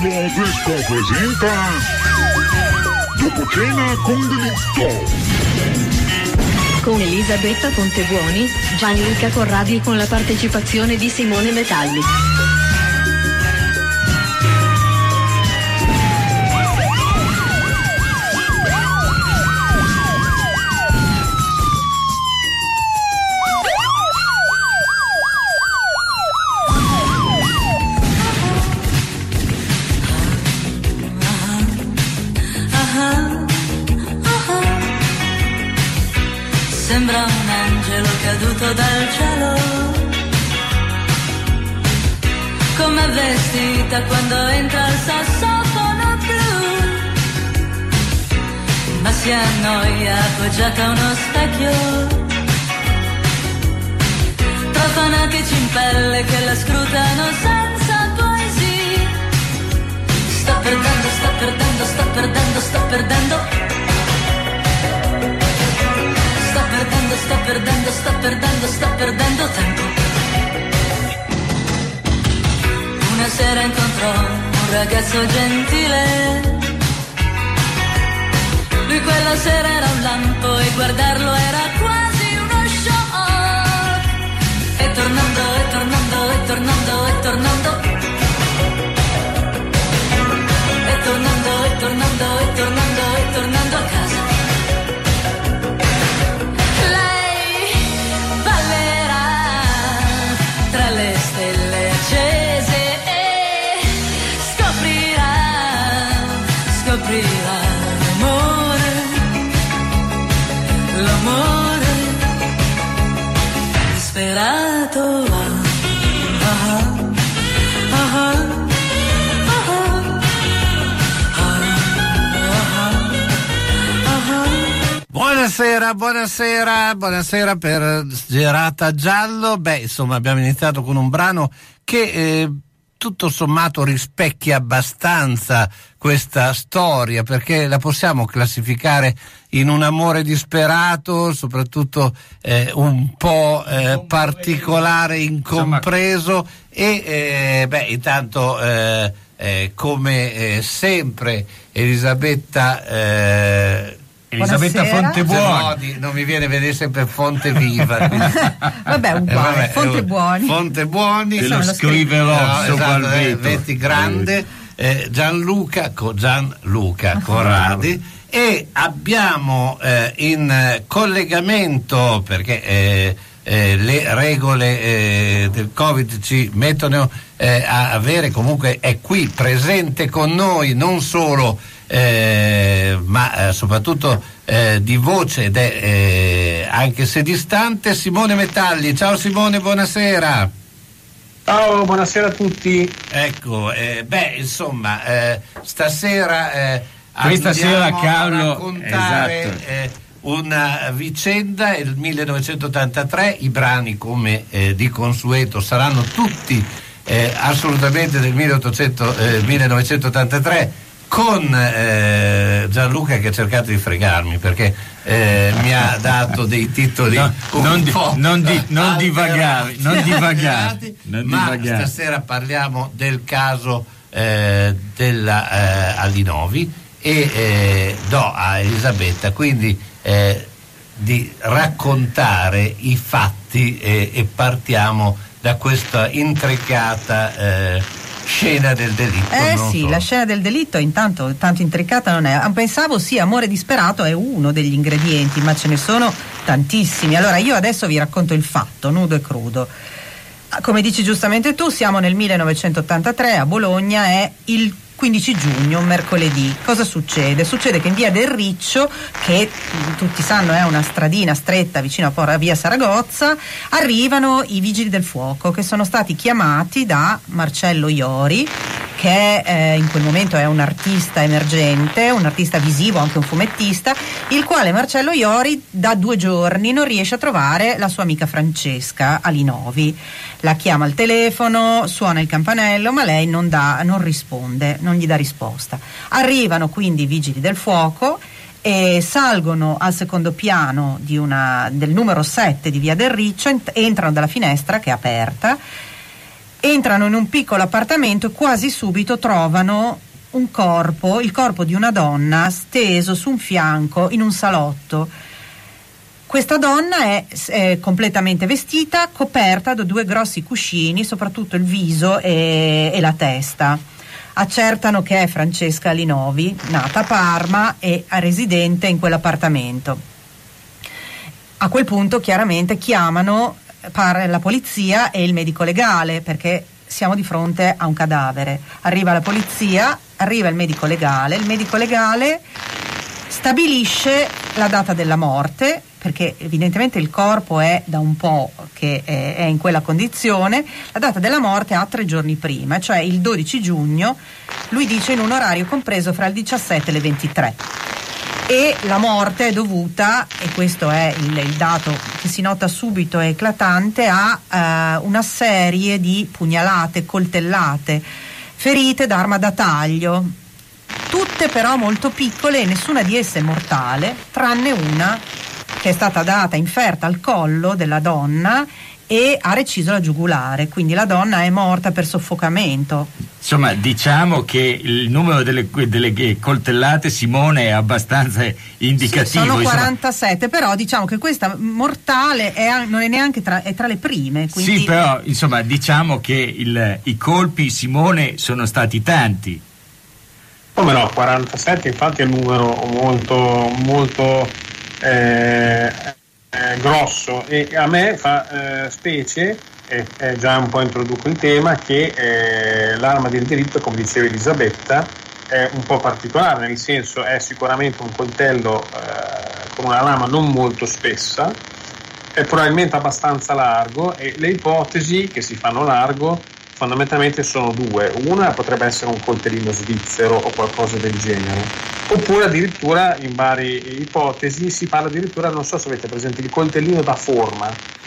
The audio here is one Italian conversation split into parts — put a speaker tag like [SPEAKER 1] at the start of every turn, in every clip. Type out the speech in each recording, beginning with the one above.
[SPEAKER 1] Nuovo Disco presenta Dopo con delitto
[SPEAKER 2] con Elisabetta Pontebuoni, Gianluca Corradi con la partecipazione di Simone Metalli.
[SPEAKER 3] Come vestita quando entra il sassofono blu. Ma si annoia appoggiata a uno specchio. Tra fanatici in pelle che la scrutano senza poesia. Sto perdendo, sto perdendo, sto perdendo, sto perdendo perdendo, sto perdendo, sto perdendo, sto perdendo tempo. Una sera incontrò un ragazzo gentile. Lui quella sera era un lampo e guardarlo era quasi uno shock. E tornando, e tornando, e tornando, e tornando. E tornando, e tornando, e tornando, e tornando
[SPEAKER 4] Buonasera, buonasera, buonasera per Gerata Giallo. Beh, insomma, abbiamo iniziato con un brano che eh, tutto sommato rispecchia abbastanza questa storia perché la possiamo classificare in un amore disperato, soprattutto eh, un po' eh, particolare, incompreso e eh, beh, intanto eh, eh, come sempre Elisabetta
[SPEAKER 5] Elisabetta Fontebuoni.
[SPEAKER 4] non mi viene a vedere sempre Fonte Viva.
[SPEAKER 6] vabbè, uguale, eh, Fonte Buoni.
[SPEAKER 4] Fonte Buoni.
[SPEAKER 5] Te lo scriverò
[SPEAKER 4] no,
[SPEAKER 5] sopra
[SPEAKER 4] esatto,
[SPEAKER 5] il vetro.
[SPEAKER 4] Metti grande. Eh, Gianluca, Gianluca Corradi e abbiamo eh, in collegamento perché eh, eh, le regole eh, del Covid ci mettono a avere comunque è qui presente con noi non solo eh, ma eh, soprattutto eh, di voce ed è anche se distante Simone Metalli. Ciao Simone, buonasera.
[SPEAKER 7] Ciao, buonasera a tutti.
[SPEAKER 4] Ecco, beh, insomma, stasera
[SPEAKER 5] questa sera Carlo
[SPEAKER 4] a raccontare
[SPEAKER 5] esatto.
[SPEAKER 4] una vicenda, il 1983, i brani come di consueto saranno tutti assolutamente del 1800, 1983 con eh, Gianluca che ha cercato di fregarmi perché eh, mi ha dato dei titoli
[SPEAKER 5] no, non, di, non, di, non
[SPEAKER 4] divagare,
[SPEAKER 5] non divagare, non
[SPEAKER 4] ma
[SPEAKER 5] divagare.
[SPEAKER 4] stasera parliamo del caso eh, della eh, Alinovi e eh, do a Elisabetta quindi eh, di raccontare i fatti e partiamo da questa intricata scena del delitto.
[SPEAKER 6] Eh sì,
[SPEAKER 4] so.
[SPEAKER 6] la scena del delitto intanto tanto intricata non è. Pensavo sì, amore disperato è uno degli ingredienti, ma ce ne sono tantissimi. Allora io adesso vi racconto il fatto, nudo e crudo. Ah, come dici giustamente tu, siamo nel 1983 a Bologna, è il 15 giugno, mercoledì. Cosa succede? Succede che in via del Riccio, che tutti sanno è una stradina stretta vicino a via Saragozza, arrivano i vigili del fuoco che sono stati chiamati da Marcello Iori, che eh, in quel momento è un artista emergente, un artista visivo, anche un fumettista, il quale Marcello Iori da due giorni non riesce a trovare la sua amica Francesca Alinovi. La chiama al telefono, suona il campanello, ma lei non, dà, non risponde, non gli dà risposta. Arrivano quindi i vigili del fuoco e salgono al secondo piano una, del numero 7 di via del Riccio, entrano dalla finestra che è aperta entrano in un piccolo appartamento e quasi subito trovano un corpo, il corpo di una donna steso su un fianco in un salotto. Questa donna è, è completamente vestita, coperta da due grossi cuscini, soprattutto il viso e, e la testa. Accertano che è Francesca Linovi, nata a Parma e residente in quell'appartamento. A quel punto chiaramente chiamano la polizia e il medico legale perché siamo di fronte a un cadavere. Arriva la polizia, arriva il medico legale, il medico legale stabilisce la data della morte perché evidentemente il corpo è da un po' che è, in quella condizione, la data della morte ha tre giorni prima, cioè il 12 giugno, lui dice in un orario compreso fra il 17 e le 23 e la morte è dovuta, e questo è il, il dato che si nota subito e eclatante, a eh, una serie di pugnalate, coltellate, ferite d'arma da taglio, tutte però molto piccole e nessuna di esse mortale, tranne una che è stata data inferta al collo della donna e ha reciso la giugulare, quindi la donna è morta per soffocamento.
[SPEAKER 5] Insomma, diciamo che il numero delle, delle coltellate Simone è abbastanza indicativo.
[SPEAKER 6] Sì, sono 47, insomma. però diciamo che questa mortale è, non è neanche tra, è tra le prime. Quindi...
[SPEAKER 5] Sì, però insomma diciamo che il, i colpi Simone sono stati tanti.
[SPEAKER 7] Come no, 47 infatti è un numero molto, molto eh, eh, grosso. E a me fa eh, specie, e eh, già un po' introduco il tema, che eh, l'arma del diritto, come diceva Elisabetta, è un po' particolare, nel senso è sicuramente un coltello eh, con una lama non molto spessa, è probabilmente abbastanza largo e le ipotesi che si fanno largo fondamentalmente sono due. Una potrebbe essere un coltellino svizzero o qualcosa del genere, oppure addirittura in varie ipotesi si parla addirittura, non so se avete presente, il coltellino da forma.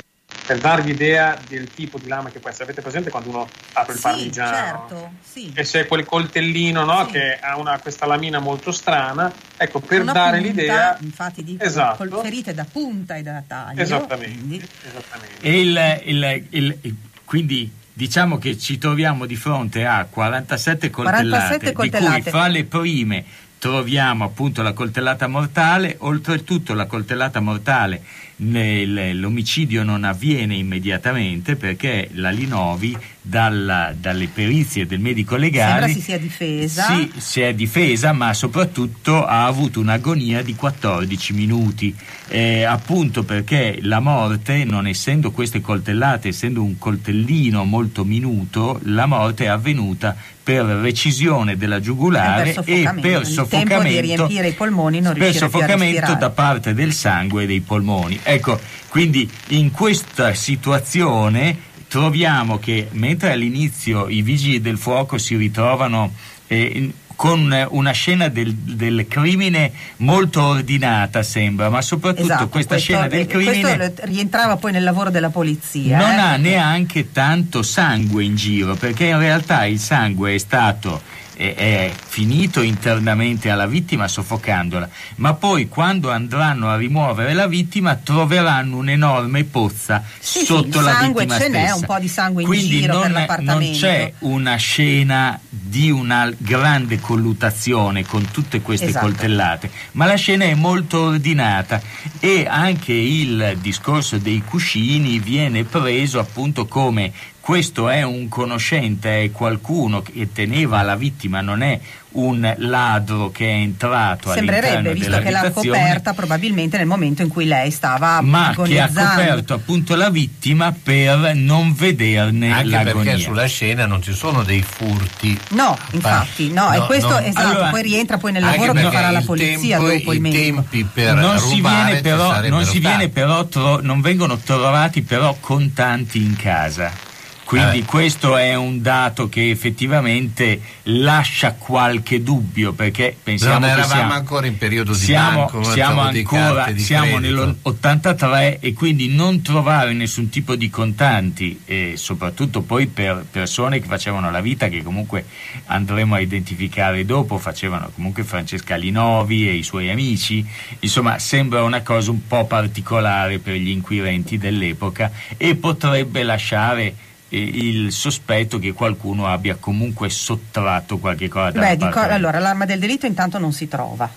[SPEAKER 7] Per darvi idea del tipo di lama che può essere, avete presente quando uno apre il
[SPEAKER 6] sì,
[SPEAKER 7] parmigiano?
[SPEAKER 6] Certo, sì.
[SPEAKER 7] E c'è quel coltellino no, sì. che ha una, questa lamina molto strana. Ecco, per
[SPEAKER 6] una
[SPEAKER 7] dare
[SPEAKER 6] punta,
[SPEAKER 7] l'idea.
[SPEAKER 6] Infatti, dico
[SPEAKER 7] esatto.
[SPEAKER 6] col ferite da punta e da taglio.
[SPEAKER 7] Esattamente. esattamente.
[SPEAKER 5] E il, il, il, quindi diciamo che ci troviamo di fronte a 47 coltellate,
[SPEAKER 6] 47 coltellate.
[SPEAKER 5] di cui fra le prime troviamo appunto la coltellata mortale, oltretutto la coltellata mortale l'omicidio non avviene immediatamente perché la Linovi dalla, dalle perizie del medico legale
[SPEAKER 6] Sembra si sia difesa.
[SPEAKER 5] sì, si è difesa ma soprattutto ha avuto un'agonia di 14 minuti. Eh, appunto perché la morte non essendo queste coltellate essendo un coltellino molto minuto la morte è avvenuta per recisione della giugulare
[SPEAKER 6] e per soffocamento, i polmoni non
[SPEAKER 5] per soffocamento da parte del sangue e dei polmoni. Ecco, quindi in questa situazione troviamo che mentre all'inizio i vigili del fuoco si ritrovano eh, con una scena del, del, crimine molto ordinata sembra, ma soprattutto
[SPEAKER 6] esatto,
[SPEAKER 5] questa
[SPEAKER 6] questo,
[SPEAKER 5] scena del crimine
[SPEAKER 6] questo rientrava poi nel lavoro della polizia.
[SPEAKER 5] Non
[SPEAKER 6] eh?
[SPEAKER 5] ha neanche tanto sangue in giro, perché in realtà il sangue è stato è, è finito internamente alla vittima soffocandola, ma poi quando andranno a rimuovere la vittima troveranno un'enorme pozza
[SPEAKER 6] sì,
[SPEAKER 5] sotto
[SPEAKER 6] sì,
[SPEAKER 5] la
[SPEAKER 6] sangue
[SPEAKER 5] vittima
[SPEAKER 6] ce
[SPEAKER 5] stessa.
[SPEAKER 6] n'è un po' di sangue in
[SPEAKER 5] Quindi
[SPEAKER 6] giro
[SPEAKER 5] non,
[SPEAKER 6] per l'appartamento.
[SPEAKER 5] non c'è una scena di una grande colluttazione con tutte queste
[SPEAKER 6] Esatto.
[SPEAKER 5] coltellate, ma la scena è molto ordinata e anche il discorso dei cuscini viene preso appunto come questo è un conoscente, è qualcuno che teneva la vittima, non è un ladro che è entrato
[SPEAKER 6] Sembrerebbe, visto che l'ha coperta probabilmente nel momento in cui lei stava
[SPEAKER 5] ma che ha coperto appunto la vittima per non vederne
[SPEAKER 4] Anche
[SPEAKER 5] l'agonia.
[SPEAKER 4] perché sulla scena non ci sono dei furti.
[SPEAKER 6] No, infatti, no, e
[SPEAKER 4] No,
[SPEAKER 6] questo
[SPEAKER 4] no.
[SPEAKER 6] esatto,
[SPEAKER 5] Allora,
[SPEAKER 6] poi rientra poi nel lavoro che farà la polizia
[SPEAKER 4] tempo-
[SPEAKER 6] dopo il
[SPEAKER 4] i
[SPEAKER 6] medico.
[SPEAKER 4] tempi per
[SPEAKER 5] non, si viene però, non si viene però tro- non vengono trovati però contanti in casa. Quindi
[SPEAKER 4] Eh.
[SPEAKER 5] questo è un dato che effettivamente lascia qualche dubbio perché pensiamo
[SPEAKER 4] Non
[SPEAKER 5] che
[SPEAKER 4] eravamo
[SPEAKER 5] siamo,
[SPEAKER 4] ancora in periodo di
[SPEAKER 5] siamo,
[SPEAKER 4] banco,
[SPEAKER 5] siamo ancora siamo
[SPEAKER 4] credito.
[SPEAKER 5] nell'83 e quindi non trovare nessun tipo di contanti e soprattutto poi per persone che facevano la vita che comunque andremo a identificare dopo facevano comunque Francesca Linovi e i suoi amici insomma sembra una cosa un po' particolare per gli inquirenti dell'epoca e potrebbe lasciare il sospetto che qualcuno abbia comunque sottratto qualche cosa
[SPEAKER 6] Beh, dico, allora l'arma del delitto intanto non si trova.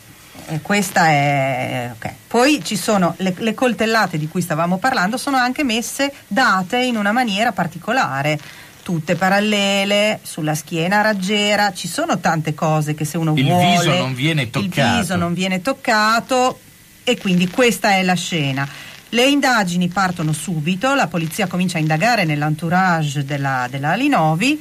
[SPEAKER 6] E questa è ok. Poi ci sono le, le coltellate di cui stavamo parlando, sono anche messe date in una maniera particolare. Tutte parallele, sulla schiena raggiera, ci sono tante cose che se uno
[SPEAKER 5] Il
[SPEAKER 6] vuole.
[SPEAKER 5] viso non viene
[SPEAKER 6] Il
[SPEAKER 5] toccato.
[SPEAKER 6] viso non viene toccato e quindi questa è la scena. Le indagini partono subito, la polizia comincia a indagare nell'entourage della, della Alinovi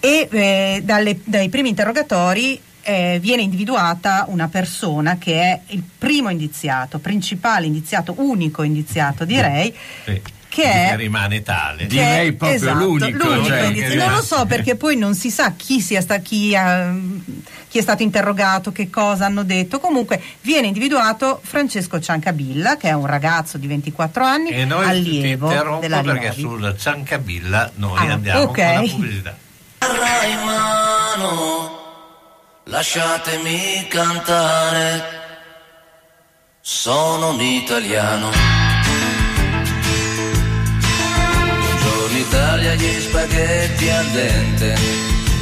[SPEAKER 6] e eh, dalle- dai primi interrogatori eh, viene individuata una persona che è il primo indiziato, principale indiziato, unico indiziato direi,
[SPEAKER 4] Sì,
[SPEAKER 6] che è
[SPEAKER 4] rimane tale.
[SPEAKER 6] Che
[SPEAKER 5] Direi proprio
[SPEAKER 6] esatto,
[SPEAKER 5] l'unico, cioè,
[SPEAKER 6] indizi-
[SPEAKER 5] che-
[SPEAKER 6] non lo so perché poi non si sa chi sia sta- chi, ha- chi è stato interrogato, che cosa hanno detto. Comunque viene individuato Francesco Ciancabilla, che è un ragazzo di 24 anni,
[SPEAKER 4] E noi ti
[SPEAKER 6] allievo
[SPEAKER 4] interrompo
[SPEAKER 6] della
[SPEAKER 4] perché
[SPEAKER 6] Linovi.
[SPEAKER 4] sul Ciancabilla noi
[SPEAKER 6] Ah,
[SPEAKER 4] andiamo
[SPEAKER 6] ok.
[SPEAKER 4] con la pubblicità.
[SPEAKER 8] In mano, lasciatemi cantare. Sono un italiano. Buongiorno Italia, gli spaghetti al dente.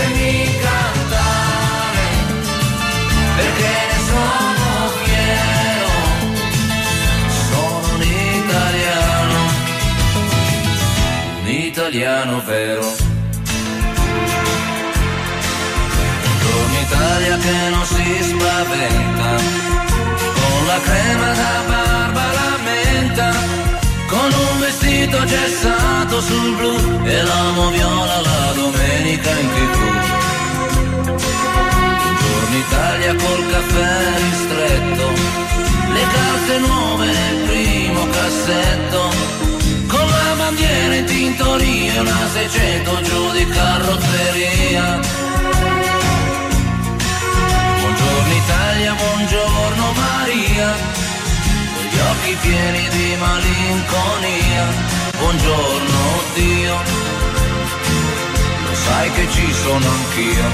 [SPEAKER 8] Lasciatemi cantare perché ne sono fiero. Sono un italiano, un italiano vero. Buongiorno Italia che non si spaventa, con la crema da barba vestito gessato sul blu e l'amo viola la domenica in tv. Buongiorno Italia col caffè ristretto, le carte nuove nel primo cassetto, con la bandiera in tintoria una 600 giù di carrozzeria. Buongiorno Italia, buongiorno Maria, gli occhi pieni di malinconia. Buongiorno Dio, lo sai che ci sono anch'io.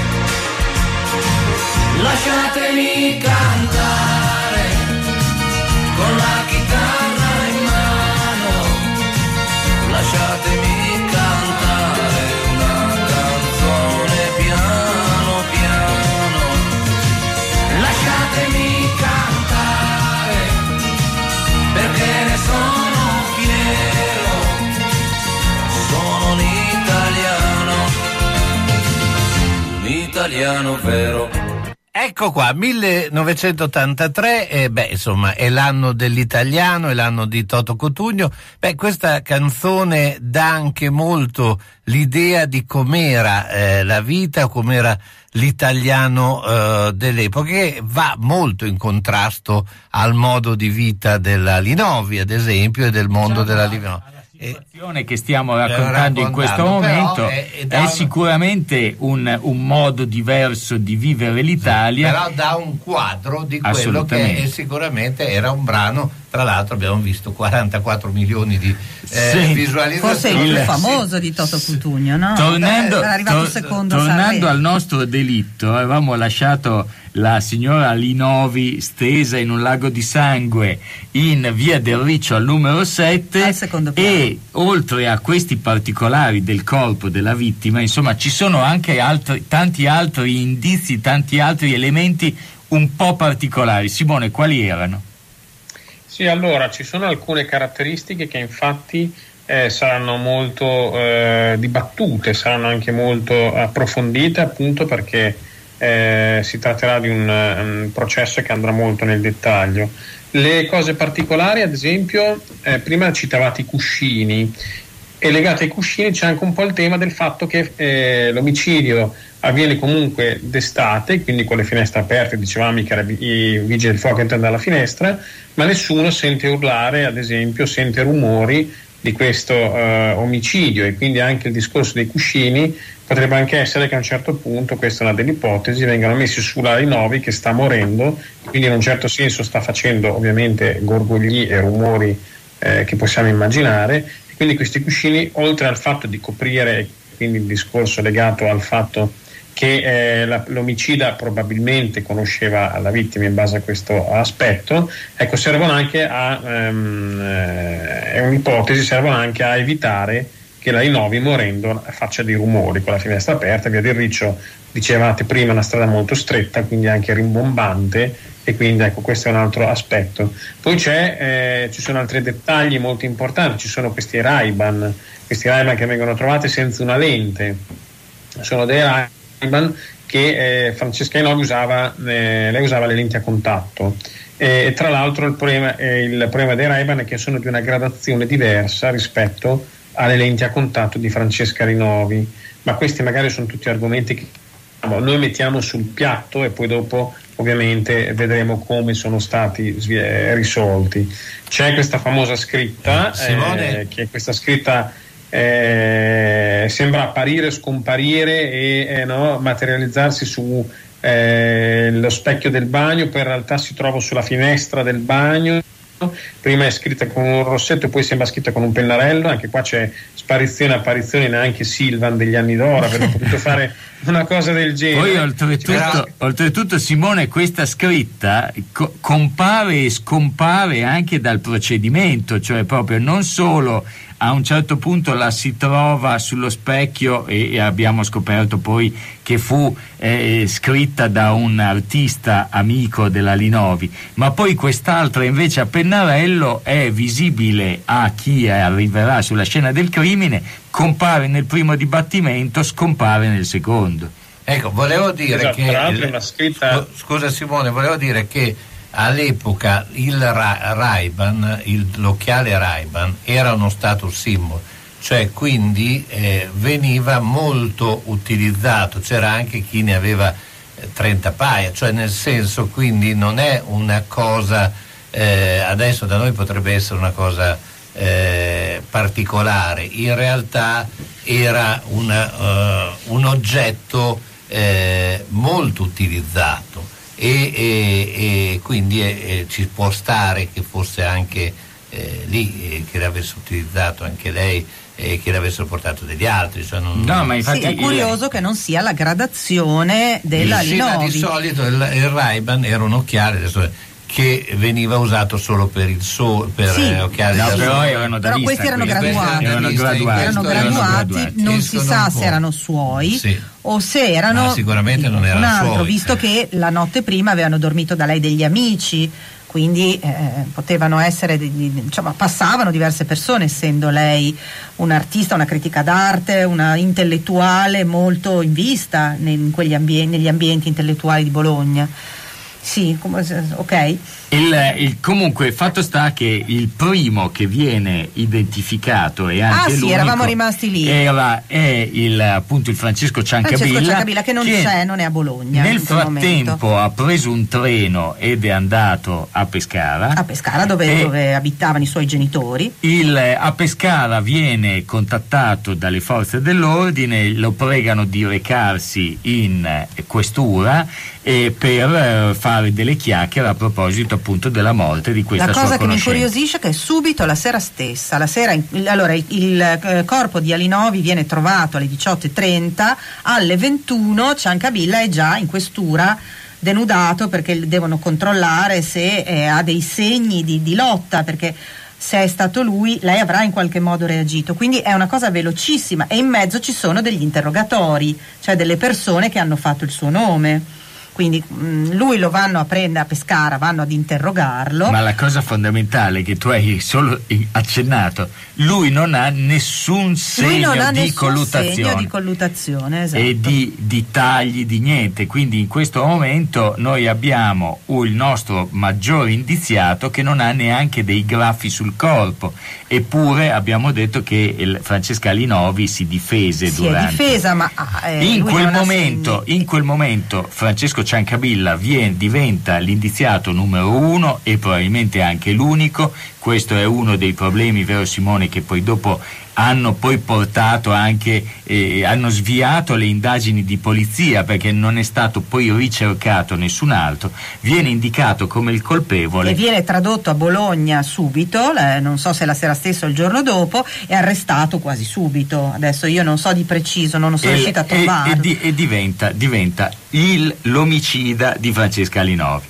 [SPEAKER 8] Lasciatemi cantare con la chitarra in mano. Lasciatemi italiano vero.
[SPEAKER 4] Ecco qua, 1983, e beh, insomma, è l'anno dell'italiano, è l'anno di Toto Cotugno. Beh, questa canzone dà anche molto l'idea di com'era eh, la vita, com'era l'italiano eh, dell'epoca, che va molto in contrasto al modo di vita della Linovi, ad esempio, e del mondo della Linovi.
[SPEAKER 5] Situazione che stiamo raccontando in questo momento
[SPEAKER 4] è- è
[SPEAKER 5] è,
[SPEAKER 4] una-
[SPEAKER 5] sicuramente un, un modo diverso di vivere l'Italia.
[SPEAKER 4] Però dà un quadro di quello che è- sicuramente era un brano, tra l'altro abbiamo visto 44 milioni di eh,
[SPEAKER 5] Sì.
[SPEAKER 4] visualizzazioni.
[SPEAKER 6] Forse il più famoso di Toto Cutugno, no?
[SPEAKER 5] Tornando,
[SPEAKER 6] secondo a
[SPEAKER 5] tornando al nostro delitto, avevamo lasciato la signora Linovi stesa in un lago di sangue in via del Riccio al numero 7
[SPEAKER 6] Al secondo piano.
[SPEAKER 5] e oltre a questi particolari del corpo della vittima, insomma, ci sono anche altri, tanti altri indizi, tanti altri elementi un po' particolari. Simone, quali erano?
[SPEAKER 7] Sì, allora ci sono alcune caratteristiche che infatti eh, saranno molto eh, dibattute, saranno anche molto approfondite appunto perché eh, si tratterà di un, un, processo che andrà molto nel dettaglio. Le cose particolari, ad esempio, eh, prima citavate i cuscini e legato ai cuscini c'è anche un po' il tema del fatto che eh, l'omicidio avviene comunque d'estate, quindi con le finestre aperte, dicevamo i, carab- i vigili del fuoco entrano dalla finestra, ma nessuno sente urlare, ad esempio, sente rumori di questo eh, omicidio e quindi anche il discorso dei cuscini potrebbe anche essere che a un certo punto, questa è una delle ipotesi, vengano messi sull'Ari 9 che sta morendo, quindi in un certo senso sta facendo ovviamente gorgogli e rumori eh, che possiamo immaginare, quindi questi cuscini oltre al fatto di coprire, quindi il discorso legato al fatto che eh, la, l'omicida probabilmente conosceva la vittima in base a questo aspetto, ecco, servono anche a, ehm, eh, è un'ipotesi, servono anche a evitare che la Inovi morendo faccia dei rumori con la finestra aperta, via del Riccio dicevate prima una strada molto stretta, quindi anche rimbombante e quindi ecco questo è un altro aspetto. Poi eh, ci sono altri dettagli molto importanti, ci sono questi Ray-Ban, questi Ray-Ban che vengono trovati senza una lente, sono dei Ray-Ban che eh, Francesca Inovi usava, eh, usava le lenti a contatto. E, tra l'altro il problema, eh, il problema dei Ray-Ban è che sono di una gradazione diversa rispetto alle lenti a contatto di Francesca Rinovi, ma questi magari sono tutti argomenti che noi mettiamo sul piatto e poi dopo ovviamente vedremo come sono stati risolti. C'è questa famosa scritta, eh, che è questa scritta eh, sembra apparire, scomparire e eh, no, materializzarsi sullo eh, specchio del bagno, poi in realtà si trova sulla finestra del bagno. Prima è scritta con un rossetto e poi sembra scritta con un pennarello, anche qua c'è sparizione apparizione neanche Silvan degli anni d'oro avrebbe potuto fare una cosa del genere.
[SPEAKER 5] Poi oltretutto, oltretutto Simone questa scritta co- compare e scompare anche dal procedimento, cioè proprio non solo a un certo punto la si trova sullo specchio e, e abbiamo scoperto poi che fu eh, scritta da un artista amico della Linovi, ma poi quest'altra invece a pennarello è visibile a chi arriverà sulla scena del crimine, compare nel primo dibattimento, scompare nel secondo.
[SPEAKER 4] Ecco, volevo dire
[SPEAKER 7] esatto, che...
[SPEAKER 4] Scritta... Scusa Simone, volevo dire che all'epoca il Ra- l'occhiale Ray-Ban era uno status symbol, cioè quindi eh, veniva molto utilizzato, c'era anche chi ne aveva eh, 30 paia, cioè nel senso quindi non è una cosa, eh, adesso da noi potrebbe essere una cosa eh, particolare, in realtà era una, uh, un oggetto eh, molto utilizzato e, e, e quindi eh, ci può stare che fosse anche eh, lì eh, che l'avesse utilizzato anche lei e che l'avessero portato degli altri. Cioè non...
[SPEAKER 6] no, ma infatti sì, è curioso il... che non sia la gradazione della
[SPEAKER 4] sì,
[SPEAKER 6] Linovi.
[SPEAKER 4] Di solito il, il Ray-Ban era un occhiale, adesso che veniva usato solo per il sole, per
[SPEAKER 6] sì,
[SPEAKER 4] eh, occhiali
[SPEAKER 6] no,
[SPEAKER 4] da
[SPEAKER 6] però, erano però questi erano graduati.
[SPEAKER 5] Erano graduati,
[SPEAKER 6] erano graduati, non si sa se erano suoi sì. o se erano
[SPEAKER 4] Ma sicuramente non erano
[SPEAKER 6] un altro,
[SPEAKER 4] suoi,
[SPEAKER 6] visto
[SPEAKER 4] eh.
[SPEAKER 6] che la notte prima avevano dormito da lei degli amici quindi eh, potevano essere, insomma, passavano diverse persone, essendo lei un'artista, una critica d'arte, una intellettuale molto in vista in ambien- negli ambienti intellettuali di Bologna. Sì, ok.
[SPEAKER 5] Il, il, comunque, fatto sta che il primo che viene identificato e anche
[SPEAKER 6] ah, sì, eravamo rimasti lì.
[SPEAKER 5] Era, è il, appunto il Francesco Ciancabilla.
[SPEAKER 6] Francesco Ciancabilla che non
[SPEAKER 5] che
[SPEAKER 6] c'è, non è a Bologna.
[SPEAKER 5] Nel frattempo
[SPEAKER 6] momento.
[SPEAKER 5] ha preso un treno ed è andato a Pescara.
[SPEAKER 6] A Pescara, dove, dove abitavano i suoi genitori.
[SPEAKER 5] Il, a Pescara viene contattato dalle forze dell'ordine, lo pregano di recarsi in questura eh, per eh, fare delle chiacchiere a proposito appunto della morte di questa
[SPEAKER 6] La cosa
[SPEAKER 5] che
[SPEAKER 6] mi incuriosisce è che subito la sera stessa, la sera, allora il, il eh, corpo di Alinovi viene trovato alle 18.30, alle 21 Ciancabilla è già in questura denudato perché devono controllare se eh, ha dei segni di, di lotta perché se è stato lui, lei avrà in qualche modo reagito. Quindi è una cosa velocissima e in mezzo ci sono degli interrogatori, cioè delle persone che hanno fatto il suo nome. Quindi mh, lui lo vanno a prendere a Pescara, vanno ad interrogarlo.
[SPEAKER 5] Ma la cosa fondamentale che tu hai solo accennato, lui non ha nessun segno
[SPEAKER 6] ha
[SPEAKER 5] di
[SPEAKER 6] nessun
[SPEAKER 5] colluttazione.
[SPEAKER 6] segno di colluttazione, esatto.
[SPEAKER 5] e di, di tagli, di niente. Quindi in questo momento noi abbiamo il nostro maggiore indiziato che non ha neanche dei graffi sul corpo. Eppure abbiamo detto che Francesca Linovi si difese
[SPEAKER 6] si
[SPEAKER 5] durante.
[SPEAKER 6] è difesa, ma eh,
[SPEAKER 5] in, quel momento, in quel momento Francesco Ciancabilla diventa l'indiziato numero uno e probabilmente anche l'unico. Questo è uno dei problemi, vero Simone, che poi dopo hanno poi portato anche, eh, hanno sviato le indagini di polizia perché non è stato poi ricercato nessun altro, viene indicato come il colpevole
[SPEAKER 6] e viene tradotto a Bologna subito, eh, non so se la sera stessa o il giorno dopo, e arrestato quasi subito. Adesso io non so di preciso, non sono
[SPEAKER 5] e,
[SPEAKER 6] riuscita a
[SPEAKER 5] e-
[SPEAKER 6] trovarlo.
[SPEAKER 5] e di- e diventa, diventa il- l'omicida di Francesca Linovi.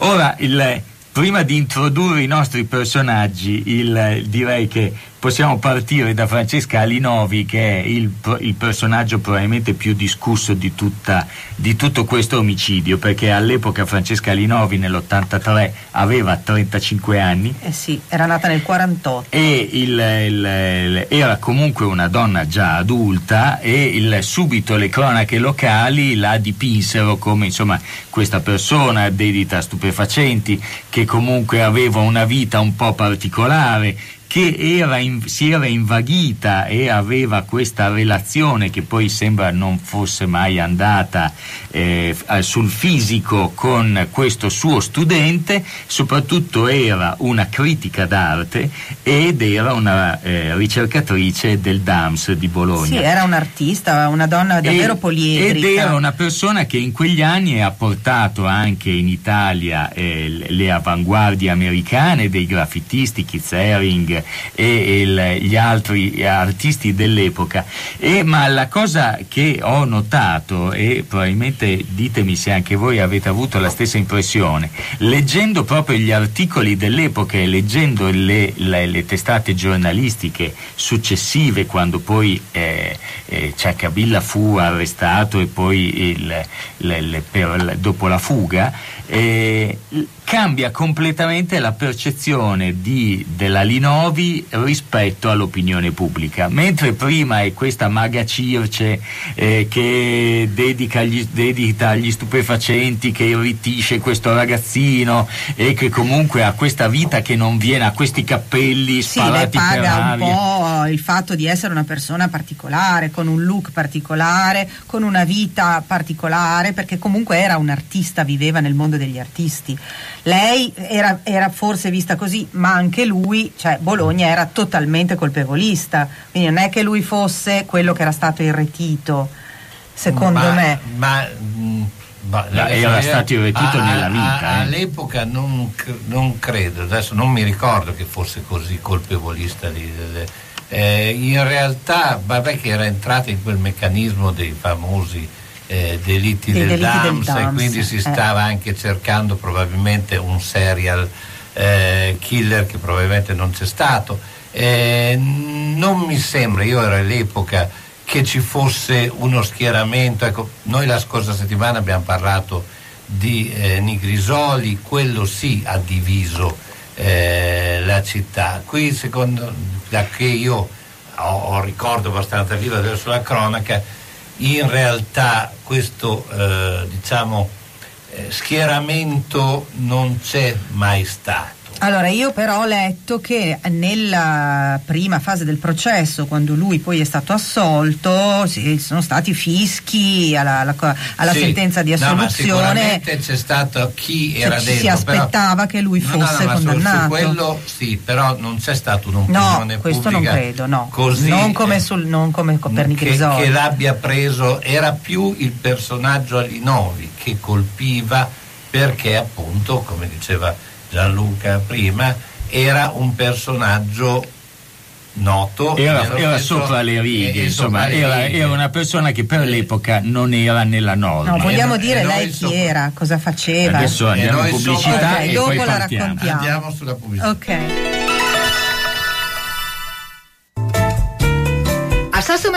[SPEAKER 5] Ora, il- prima di introdurre i nostri personaggi, il- direi che possiamo partire da Francesca Alinovi, che è il, il personaggio probabilmente più discusso di, tutta- di tutto questo omicidio, perché all'epoca Francesca Alinovi nell'83 aveva 35 anni,
[SPEAKER 6] Eh sì, era nata nel 48.
[SPEAKER 5] e il- il- era comunque una donna già adulta e subito le cronache locali la dipinsero come insomma questa persona dedita a stupefacenti che comunque aveva una vita un po' particolare che era in- si era invaghita e aveva questa relazione che poi sembra non fosse mai andata eh, sul fisico con questo suo studente, soprattutto era una critica d'arte ed era una eh, ricercatrice del DAMS di Bologna.
[SPEAKER 6] Sì, era un artista, una donna davvero
[SPEAKER 5] E-
[SPEAKER 6] poliedrica.
[SPEAKER 5] Ed era una persona che in quegli anni ha portato anche in Italia eh, le- le avanguardie americane dei graffitisti, Keith Haring e il- gli altri artisti dell'epoca. E, ma la cosa che ho notato, e probabilmente ditemi se anche voi avete avuto la stessa impressione, leggendo proprio gli articoli dell'epoca e leggendo le, le- le testate giornalistiche successive, quando poi eh, eh, Ciacabilla fu arrestato e poi il- le- per- dopo la fuga, eh, cambia completamente la percezione di- della Linovi rispetto all'opinione pubblica. Mentre prima è questa maga Circe eh, che dedica gli, dedita gli stupefacenti, che irritisce questo ragazzino e che comunque ha questa vita che non viene, ha questi cappelli
[SPEAKER 6] Sì,
[SPEAKER 5] sparati per
[SPEAKER 6] paga un
[SPEAKER 5] aria.
[SPEAKER 6] po' il fatto di essere una persona particolare, con un look particolare, con una vita particolare, perché comunque era un artista, viveva nel mondo degli artisti. Lei era, era forse vista così, ma anche lui, cioè Bologna era totalmente colpevolista, quindi non è che lui fosse quello che era stato irretito, secondo
[SPEAKER 4] Ma-
[SPEAKER 6] me.
[SPEAKER 4] Ma, mh, ma-
[SPEAKER 5] era
[SPEAKER 4] io-
[SPEAKER 5] stato irretito
[SPEAKER 4] a-
[SPEAKER 5] nella
[SPEAKER 4] a-
[SPEAKER 5] vita, eh.
[SPEAKER 4] All'epoca non, non credo, adesso non mi ricordo che fosse così colpevolista. Di, delle- eh, in realtà, vabbè che era entrata in quel meccanismo dei famosi eh, delitti del
[SPEAKER 6] delitti del
[SPEAKER 4] DAMS e
[SPEAKER 6] DAMS,
[SPEAKER 4] quindi si
[SPEAKER 6] eh.
[SPEAKER 4] stava anche cercando probabilmente un serial eh, killer che probabilmente non c'è stato. Eh, non mi sembra, io ero all'epoca che ci fosse uno schieramento, ecco, noi la scorsa settimana abbiamo parlato di eh, Nigrisoli, quello sì ha diviso eh, la città. Qui secondo, da che io ho, ho ricordo abbastanza vivo adesso la cronaca, in realtà questo eh, diciamo eh, schieramento non c'è mai stato.
[SPEAKER 6] Allora, io però ho letto che nella prima fase del processo, quando lui poi è stato assolto, ci sono stati fischi alla, alla- alla
[SPEAKER 4] Sì,
[SPEAKER 6] sentenza di
[SPEAKER 4] no,
[SPEAKER 6] assoluzione.
[SPEAKER 4] sicuramente c'è stato chi era dentro.
[SPEAKER 6] si aspettava
[SPEAKER 4] però-
[SPEAKER 6] che lui
[SPEAKER 4] No, no,
[SPEAKER 6] fosse
[SPEAKER 4] no, su-
[SPEAKER 6] condannato.
[SPEAKER 4] Su, quello sì, però non c'è stata un'opinione
[SPEAKER 6] No, questo non credo, no.
[SPEAKER 4] Così,
[SPEAKER 6] non come,
[SPEAKER 4] eh,
[SPEAKER 6] sul, non come per
[SPEAKER 4] che, che l'abbia preso era più il personaggio Alinovi che colpiva perché appunto, come diceva Gianluca prima, era un personaggio noto.
[SPEAKER 5] Era, era
[SPEAKER 4] stesso-
[SPEAKER 5] sopra le
[SPEAKER 4] eh,
[SPEAKER 5] righe,
[SPEAKER 4] eh,
[SPEAKER 5] insomma,
[SPEAKER 4] le
[SPEAKER 5] era,
[SPEAKER 4] righe.
[SPEAKER 5] era una persona che per l'epoca non era nella norma.
[SPEAKER 6] No, vogliamo
[SPEAKER 4] e
[SPEAKER 6] dire lei chi
[SPEAKER 4] sopra-
[SPEAKER 6] era, cosa faceva.
[SPEAKER 5] Adesso andiamo in pubblicità
[SPEAKER 6] Ok,
[SPEAKER 5] e
[SPEAKER 6] dopo
[SPEAKER 5] poi
[SPEAKER 6] la
[SPEAKER 5] partiamo.
[SPEAKER 6] raccontiamo.
[SPEAKER 4] Andiamo sulla pubblicità.
[SPEAKER 6] Ok.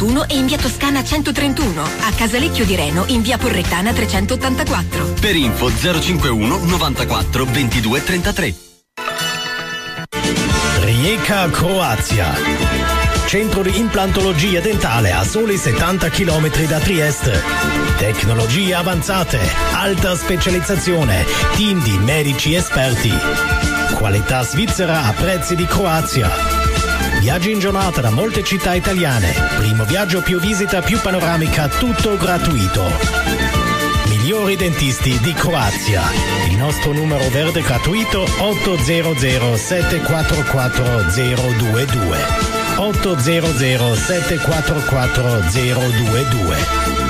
[SPEAKER 9] e in via Toscana 131. A Casalecchio di Reno in via Porrettana 384.
[SPEAKER 10] Per info 051 94 22 33.
[SPEAKER 11] Rijeka Croazia. Centro di implantologia dentale a soli 70 km da Trieste. Tecnologie avanzate, alta specializzazione, team di medici esperti. Qualità svizzera a prezzi di Croazia. Viaggi in giornata da molte città italiane. Primo viaggio più visita più panoramica, tutto gratuito. Migliori dentisti di Croazia. Il nostro numero verde gratuito 800 744 022. 800 744 022.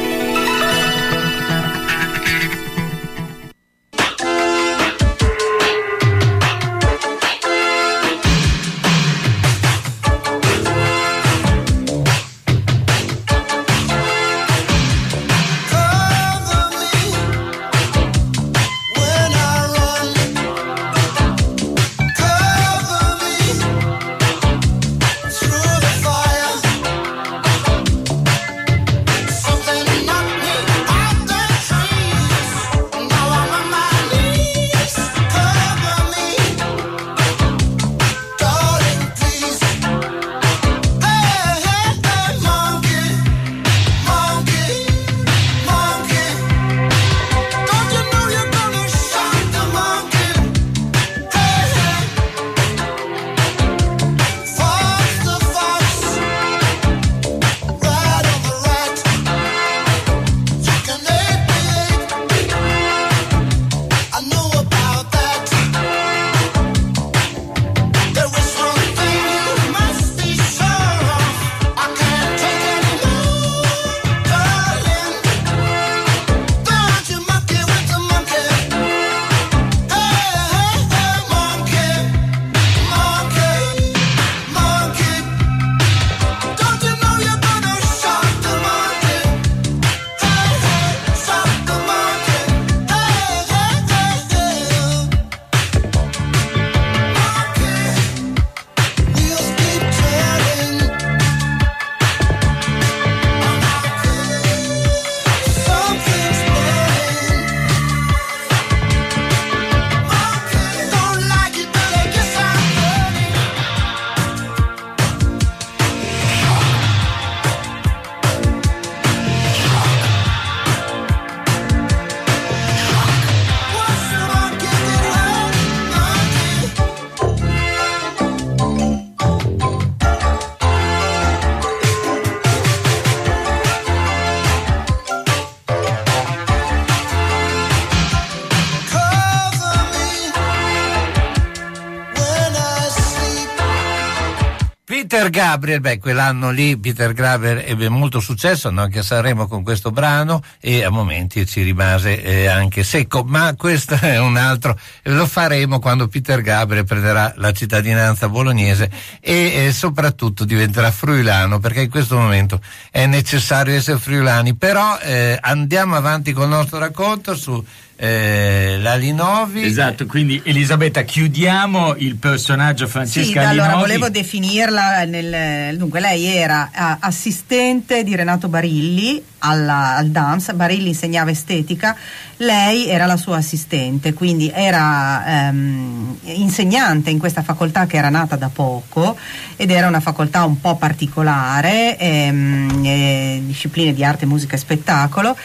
[SPEAKER 4] Gabriel, beh, quell'anno lì Peter Gabriel ebbe molto successo, andò anche a Sanremo con questo brano e a momenti ci rimase eh, anche secco, ma questo è un altro, lo faremo quando Peter Gabriel prenderà la cittadinanza bolognese e eh, soprattutto diventerà friulano, perché in questo momento è necessario essere friulani, però eh, andiamo avanti con il nostro racconto su eh, la Linovi.
[SPEAKER 5] Esatto, quindi Elisabetta, chiudiamo il personaggio Francesca
[SPEAKER 6] sì, allora
[SPEAKER 5] Linovi.
[SPEAKER 6] volevo definirla. Nel, dunque, lei era eh, assistente di Renato Barilli alla, al DAMS. Barilli insegnava estetica, lei era la sua assistente, quindi era ehm, insegnante in questa facoltà che era nata da poco ed era una facoltà un po' particolare, ehm, eh, discipline di arte, musica e spettacolo.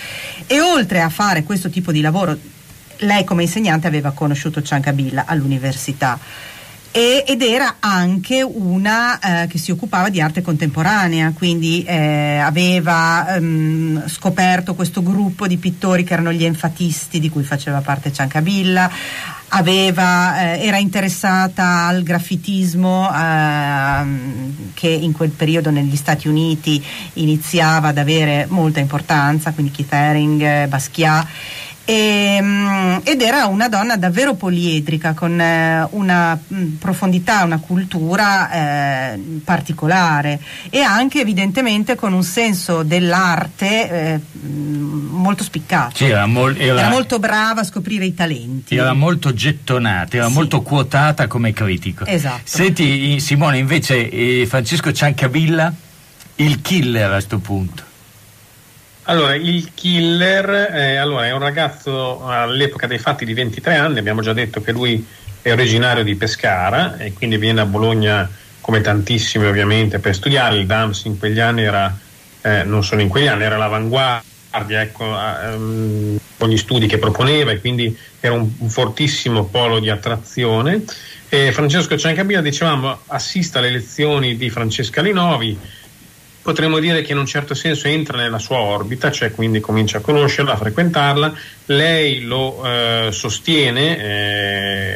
[SPEAKER 6] E oltre a fare questo tipo di lavoro, lei come insegnante aveva conosciuto Ciancabilla all'università e, ed era anche una eh, che si occupava di arte contemporanea, quindi eh, aveva ehm, scoperto questo gruppo di pittori che erano gli enfatisti di cui faceva parte Ciancabilla, aveva, eh, era interessata al graffitismo ehm, che in quel periodo negli Stati Uniti iniziava ad avere molta importanza, quindi Keith Haring, eh, Basquiat e, mm, ed era una donna davvero poliedrica con eh, una mm, profondità, una cultura eh, particolare e anche evidentemente con un senso dell'arte eh, molto spiccato.
[SPEAKER 5] Sì, era, mol- era-
[SPEAKER 6] Era molto brava a scoprire i talenti.
[SPEAKER 5] Era molto gettonata, era
[SPEAKER 6] Sì.
[SPEAKER 5] molto quotata come critico.
[SPEAKER 6] Esatto.
[SPEAKER 5] Senti, Simone, invece eh, Francesco Ciancabilla, il killer a sto punto.
[SPEAKER 7] Allora, il killer eh, allora, è un ragazzo all'epoca dei fatti di 23 anni, abbiamo già detto che lui è originario di Pescara e quindi viene a Bologna come tantissimi ovviamente per studiare, il DAMS in quegli anni era, eh, non solo in quegli anni, era l'avanguardia ecco, ehm, con gli studi che proponeva e quindi era un, un fortissimo polo di attrazione. E Francesco Ciancabilla, dicevamo, assiste alle lezioni di Francesca Linovi, potremmo dire che in un certo senso entra nella sua orbita, cioè quindi comincia a conoscerla, a frequentarla, lei lo eh, sostiene,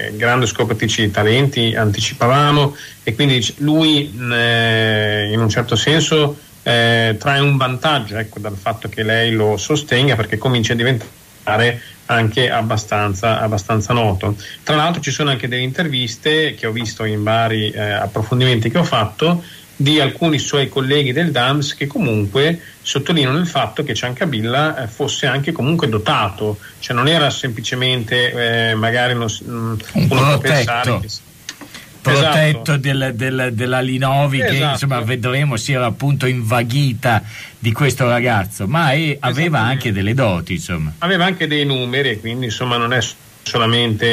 [SPEAKER 7] eh, grande scopertrice di talenti, anticipavamo, e quindi lui eh, in un certo senso eh, trae un vantaggio ecco, dal fatto che lei lo sostenga perché comincia a diventare anche abbastanza, abbastanza noto. Tra l'altro ci sono anche delle interviste che ho visto in vari eh, approfondimenti che ho fatto di alcuni suoi colleghi del DAMS che comunque sottolineano il fatto che Ciancabilla eh, fosse anche comunque dotato, cioè non era semplicemente eh, magari uno, mm, uno può pensare
[SPEAKER 5] protetto.
[SPEAKER 7] che
[SPEAKER 5] protetto
[SPEAKER 7] Esatto.
[SPEAKER 5] del- del- della Linovi che
[SPEAKER 7] Esatto.
[SPEAKER 5] insomma vedremo si era appunto invaghita di questo ragazzo ma è- aveva anche delle doti insomma
[SPEAKER 7] aveva anche dei numeri quindi insomma non è solamente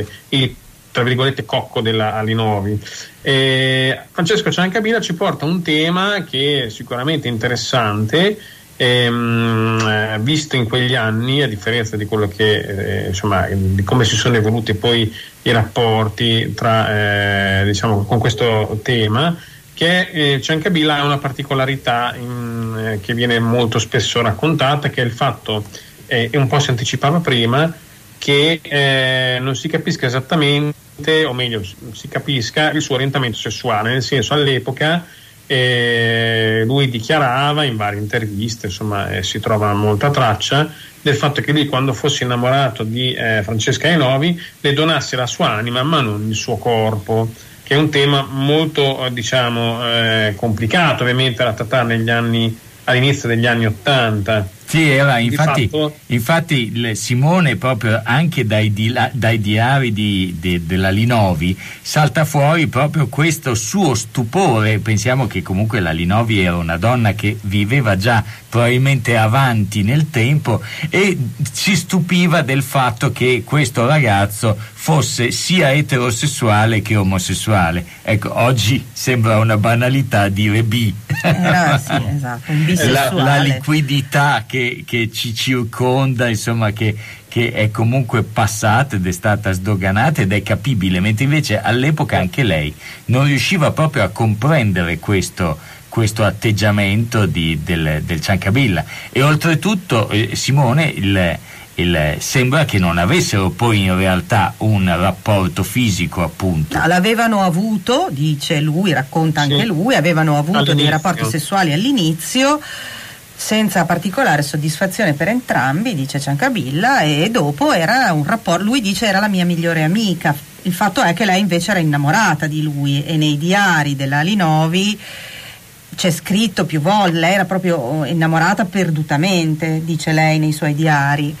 [SPEAKER 7] eh, il tra virgolette cocco della Alinovi. Eh, Francesco Ciancabilla ci porta un tema che è sicuramente interessante ehm, eh, visto in quegli anni a differenza di che eh, insomma di come si sono evoluti poi i rapporti tra eh, diciamo con questo tema che eh, Ciancabilla ha una particolarità in- eh, che viene molto spesso raccontata che è il fatto eh, e un po' si anticipava prima che eh, non si capisca esattamente o meglio si capisca il suo orientamento sessuale nel senso all'epoca eh, lui dichiarava in varie interviste, insomma, eh, si trova molta traccia del fatto che lui quando fosse innamorato di eh, Francesca Enovi le donasse la sua anima ma non il suo corpo, che è un tema molto eh, diciamo eh, complicato ovviamente da trattare negli anni, all'inizio degli anni Ottanta.
[SPEAKER 5] Sì, era
[SPEAKER 7] Di
[SPEAKER 5] infatti, infatti Simone proprio anche dai, dila- dai diari di- de- della Linovi salta fuori proprio questo suo stupore, pensiamo che comunque la Linovi era una donna che viveva già probabilmente avanti nel tempo e si stupiva del fatto che questo ragazzo fosse sia eterosessuale che omosessuale. Ecco, oggi sembra una banalità dire bi.
[SPEAKER 6] Era, sì, esatto, un
[SPEAKER 5] la, la liquidità che, che ci circonda, insomma, che, che è comunque passata ed è stata sdoganata ed è capibile, mentre invece all'epoca anche lei non riusciva proprio a comprendere questo, questo atteggiamento di- del, del Ciancabilla. E oltretutto, eh, Simone, il- il- sembra che non avessero poi in realtà un rapporto fisico appunto.
[SPEAKER 6] No, l'avevano avuto, dice lui, racconta anche
[SPEAKER 5] Sì.
[SPEAKER 6] lui, avevano avuto dei
[SPEAKER 5] All'inizio.
[SPEAKER 6] rapporti sessuali all'inizio senza particolare soddisfazione per entrambi, dice Ciancabilla, e dopo era un rapporto, lui dice era la mia migliore amica. Il fatto è che lei invece era innamorata di lui e nei diari della Linovi c'è scritto più volte, lei era proprio innamorata perdutamente, dice lei nei suoi diari.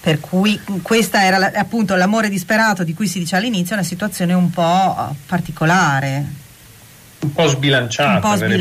[SPEAKER 6] Per cui questa era la- appunto l'amore disperato di cui si dice all'inizio, una situazione un po' particolare,
[SPEAKER 7] Un po' sbilanciata.
[SPEAKER 6] un po'
[SPEAKER 7] verrebbe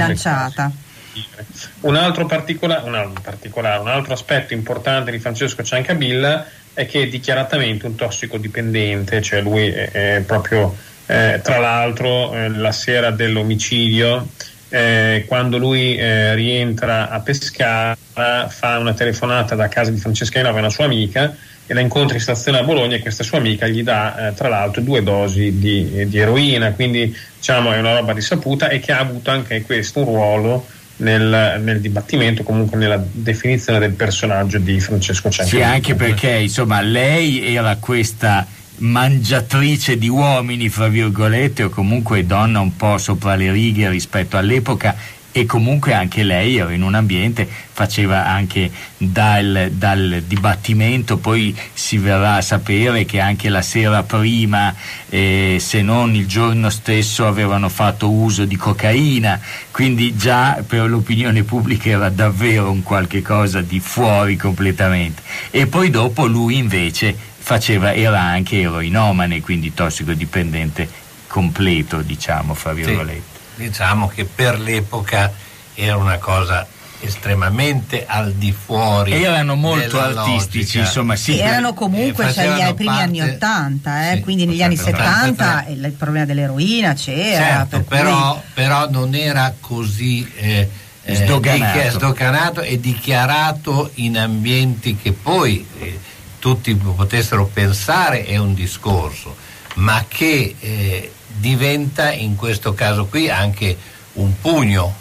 [SPEAKER 6] sbilanciata.
[SPEAKER 7] Un altro, particola- un altro particolare, un altro aspetto importante di Francesco Ciancabilla è che è dichiaratamente un tossicodipendente, cioè lui è, è proprio, eh, tra l'altro, eh, la sera dell'omicidio, eh, quando lui eh, rientra a Pescara, fa una telefonata da casa di Francesca Inova, una sua amica, e la incontra in stazione a Bologna e questa sua amica gli dà eh, tra l'altro due dosi di, di eroina, quindi diciamo è una roba risaputa e che ha avuto anche questo un ruolo nel, nel dibattimento, comunque nella definizione del personaggio di Francesco Ciancabilla.
[SPEAKER 5] Sì, anche perché insomma lei era questa mangiatrice di uomini, fra virgolette, o comunque donna un po' sopra le righe rispetto all'epoca e comunque anche lei era in un ambiente, faceva anche dal, dal dibattimento, poi si verrà a sapere che anche la sera prima, eh, se non il giorno stesso, avevano fatto uso di cocaina, quindi già per l'opinione pubblica era davvero un qualche cosa di fuori completamente. E poi dopo lui invece faceva, era anche eroinomane, quindi tossicodipendente completo, diciamo, fra virgolette.
[SPEAKER 4] Diciamo che per l'epoca era una cosa estremamente al di fuori
[SPEAKER 5] Erano molto artistici,
[SPEAKER 4] logica.
[SPEAKER 5] insomma, sì.
[SPEAKER 6] Sì, erano comunque
[SPEAKER 4] Eh,
[SPEAKER 6] cioè, gli
[SPEAKER 4] facevano
[SPEAKER 6] primi
[SPEAKER 4] parte-
[SPEAKER 6] anni 80, eh, quindi negli anni
[SPEAKER 4] 83.
[SPEAKER 6] 70 il, il problema dell'eroina c'era.
[SPEAKER 4] Certo,
[SPEAKER 6] per cui-
[SPEAKER 4] però, però non era così eh, eh,
[SPEAKER 5] Sdoganato.
[SPEAKER 4] dichi- sdoganato e dichiarato in ambienti che poi eh, tutti potessero pensare è un discorso, ma che eh, diventa in questo caso qui anche un pugno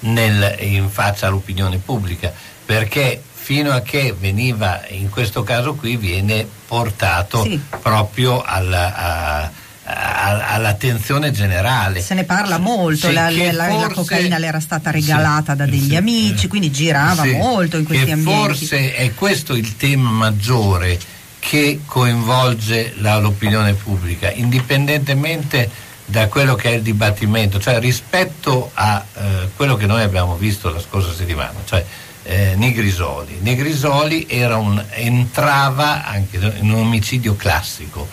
[SPEAKER 4] nel- in faccia all'opinione pubblica, perché fino a che veniva in questo caso qui viene portato
[SPEAKER 6] Sì.
[SPEAKER 4] proprio alla- a- a- all'attenzione generale.
[SPEAKER 6] Se ne parla molto,
[SPEAKER 4] Sì,
[SPEAKER 6] la, la- la
[SPEAKER 4] forse-
[SPEAKER 6] cocaina le era stata regalata da degli
[SPEAKER 4] sì,
[SPEAKER 6] amici, quindi girava
[SPEAKER 4] Sì,
[SPEAKER 6] molto in questi ambienti.
[SPEAKER 4] Forse è questo il tema maggiore che coinvolge la- l'opinione pubblica, indipendentemente da quello che è il dibattimento, cioè rispetto a eh, quello che noi abbiamo visto la scorsa settimana, cioè eh, Negrisoli. Negrisoli era un- entrava anche in un omicidio classico,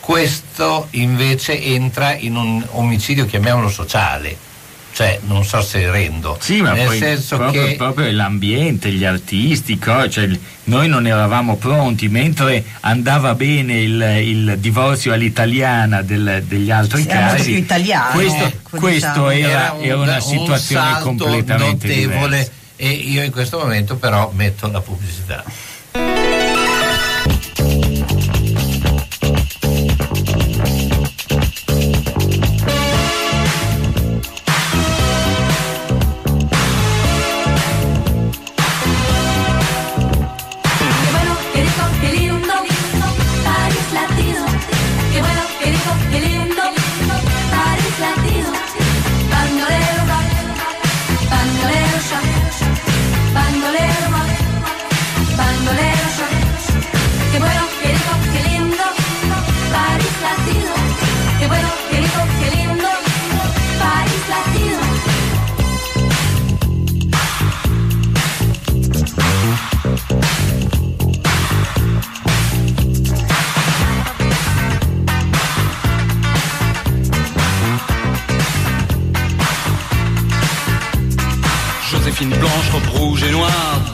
[SPEAKER 4] questo invece entra in un omicidio, chiamiamolo sociale, cioè non so se rendo,
[SPEAKER 5] Sì, ma
[SPEAKER 4] nel
[SPEAKER 5] poi
[SPEAKER 4] senso
[SPEAKER 5] proprio,
[SPEAKER 4] che
[SPEAKER 5] proprio l'ambiente, gli artisti, cioè, noi non eravamo pronti, mentre andava bene il, il divorzio all'italiana del- degli altri
[SPEAKER 6] Sì,
[SPEAKER 5] casi.
[SPEAKER 6] più italiano,
[SPEAKER 5] questo
[SPEAKER 6] ecco,
[SPEAKER 5] questo
[SPEAKER 6] diciamo.
[SPEAKER 5] era,
[SPEAKER 4] un-
[SPEAKER 5] era una
[SPEAKER 4] un
[SPEAKER 5] situazione
[SPEAKER 4] salto
[SPEAKER 5] completamente
[SPEAKER 4] notevole
[SPEAKER 5] diversa.
[SPEAKER 4] e io in questo momento però metto la pubblicità.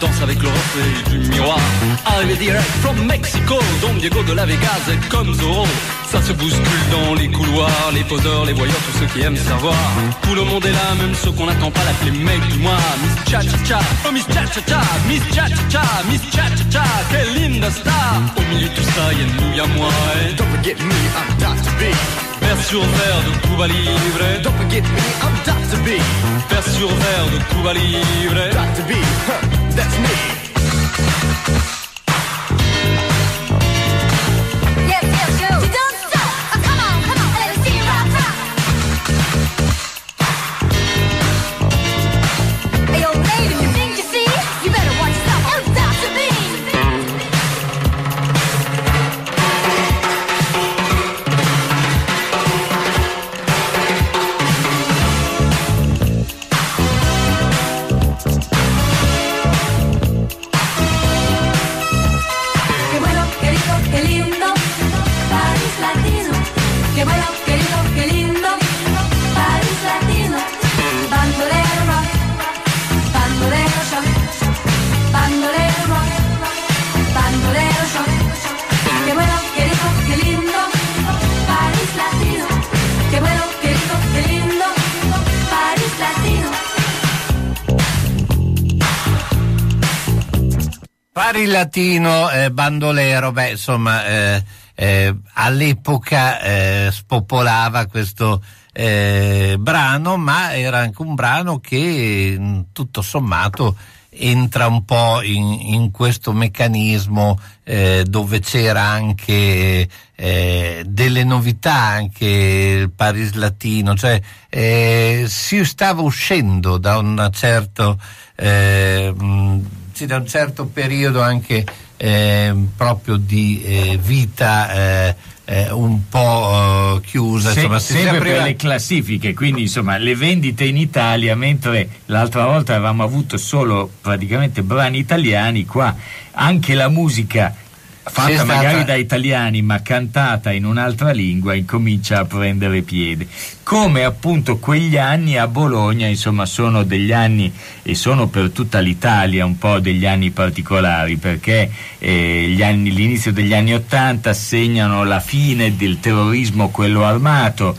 [SPEAKER 12] Danse avec le reflet du miroir. Arrivé direct from Mexico, Don Diego de la Vegas, comme Zorro. Ça se bouscule dans les couloirs, les poseurs, les voyeurs, tous ceux qui aiment savoir. Tout le monde est là, même ceux qu'on n'attend pas l'appeler mec du mois. Miss Cha Cha Cha, oh Miss Cha Cha Cha, Miss Cha Cha Cha, Miss Cha Cha Cha, quelle linda star. Au milieu de tout ça, y'a nous, y'a moi. Et don't forget me, I'm Dr. B. Vers sur verre de Cuba Libre. Don't forget me, I'm Dr. B. Vers sur verre de Cuba Libre. Dr. B, huh, that's me.
[SPEAKER 4] Pari latino, eh, bandolero, beh, insomma, eh, eh, all'epoca eh, spopolava questo eh, brano, ma era anche un brano che mh, tutto sommato entra un po' in, in questo meccanismo eh, dove c'era anche delle novità, anche il Paris Latino, cioè si stava uscendo da un certo, eh, mh, sì, da un certo periodo anche eh, proprio di eh, vita eh, eh, un po' eh, chiusa.
[SPEAKER 5] Se-
[SPEAKER 4] insomma, si
[SPEAKER 5] sempre
[SPEAKER 4] apriva-
[SPEAKER 5] per le classifiche, quindi insomma le vendite in Italia, mentre l'altra volta avevamo avuto solo praticamente brani italiani, qua anche la musica fatta
[SPEAKER 4] stata-
[SPEAKER 5] magari da italiani ma cantata in un'altra lingua incomincia a prendere piede. Come appunto quegli anni a Bologna, insomma, sono degli anni e sono per tutta l'Italia un po' degli anni particolari perché eh, gli anni- l'inizio degli anni Ottanta segnano la fine del terrorismo, quello armato,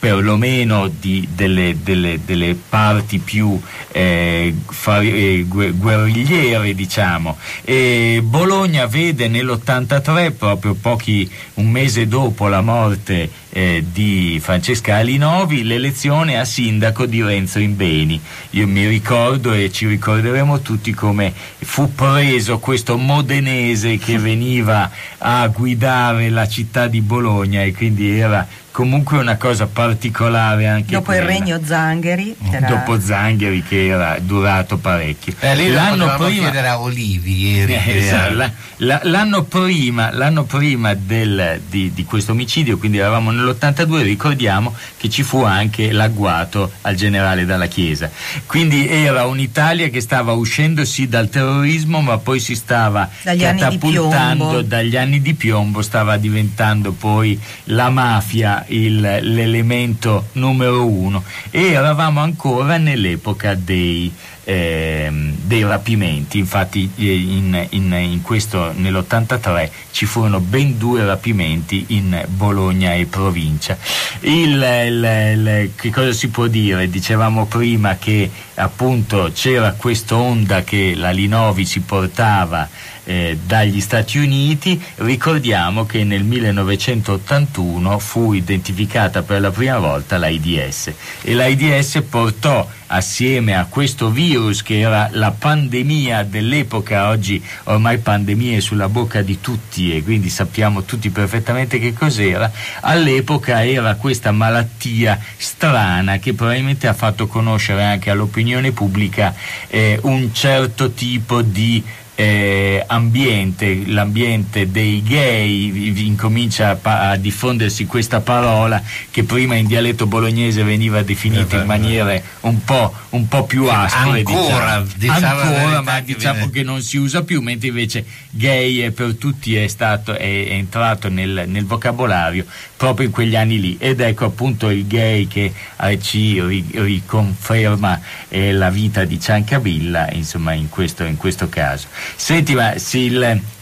[SPEAKER 5] perlomeno di, delle, delle- delle parti più eh, fa- eh, gue- guerrigliere, diciamo. E Bologna vede nell'83, proprio pochi, un mese dopo la morte eh, di Francesca Alinovi, l'elezione a sindaco di Renzo Imbeni. Io mi ricordo e ci ricorderemo tutti come fu preso questo modenese che veniva a guidare la città di Bologna e quindi era comunque una cosa particolare anche
[SPEAKER 6] Dopo il
[SPEAKER 5] quella.
[SPEAKER 6] regno Zangheri. era-
[SPEAKER 5] Dopo Zangheri che era durato parecchio.
[SPEAKER 4] Eh,
[SPEAKER 5] L'anno prima,
[SPEAKER 4] chiedere a Olivi ieri.
[SPEAKER 5] eh, esatto,
[SPEAKER 4] era-
[SPEAKER 5] la- la- l'anno prima, l'anno prima del- di, di questo omicidio, quindi eravamo nell'82, ricordiamo che ci fu anche l'agguato al generale dalla Chiesa. Quindi era un'Italia che stava uscendosi dal terrorismo, ma poi si stava
[SPEAKER 6] Dagli anni
[SPEAKER 5] catapultando
[SPEAKER 6] piombo.
[SPEAKER 5] dagli anni di piombo, stava diventando poi la mafia il- l'elemento numero uno. E eravamo ancora nell'epoca dei ehm, dei rapimenti, infatti eh, in, in- in questo, nell'83 ci furono ben due rapimenti in Bologna e provincia. Il, il- il- che cosa si può dire? Dicevamo prima che appunto c'era quest'onda che la Linovi si portava eh, dagli Stati Uniti, ricordiamo che nel 1981 fu identificata per la prima volta l'AIDS e l'AIDS portò assieme a questo virus che era la pandemia dell'epoca, oggi ormai pandemia è sulla bocca di tutti e quindi sappiamo tutti perfettamente che cos'era, all'epoca era questa malattia strana che probabilmente ha fatto conoscere anche all'opinione pubblica eh, un certo tipo di eh, ambiente, l'ambiente dei gay, incomincia a, a diffondersi questa parola che prima in dialetto bolognese veniva definita in maniere un po', un po' più aspre.
[SPEAKER 4] ancora,
[SPEAKER 5] diciamo.
[SPEAKER 4] diciamo
[SPEAKER 5] Ancora, ma diciamo
[SPEAKER 4] viene-
[SPEAKER 5] che non si usa più, mentre invece gay è per tutti è, stato, è, è entrato nel, nel vocabolario proprio in quegli anni lì. Ed ecco appunto il gay che eh, ci ri- riconferma eh, la vita di Ciancabilla, insomma, in questo, in questo caso. Senti, ma Sil,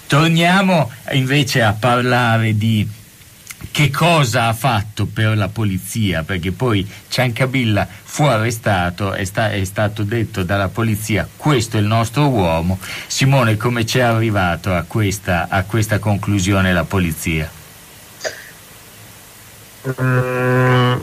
[SPEAKER 5] torniamo invece a parlare di che cosa ha fatto per la polizia, perché poi Ciancabilla fu arrestato, è, sta- è stato detto dalla polizia questo è il nostro uomo. Simone, come ci è arrivato a questa, a questa conclusione la polizia?
[SPEAKER 7] Mm,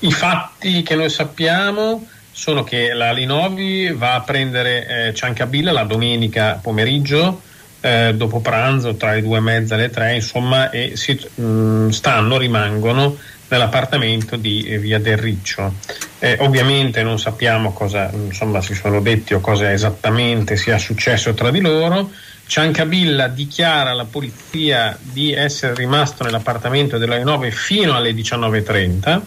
[SPEAKER 7] I fatti che noi sappiamo sono che la Linovi va a prendere eh, Ciancabilla la domenica pomeriggio, eh, dopo pranzo, tra le due e mezza e le tre, insomma, e si, mm, stanno, rimangono nell'appartamento di eh, via del Riccio. Eh, ovviamente non sappiamo cosa insomma, si sono detti o cosa esattamente sia successo tra di loro. Ciancabilla dichiara alla polizia di essere rimasto nell'appartamento della Linovi fino alle 19.30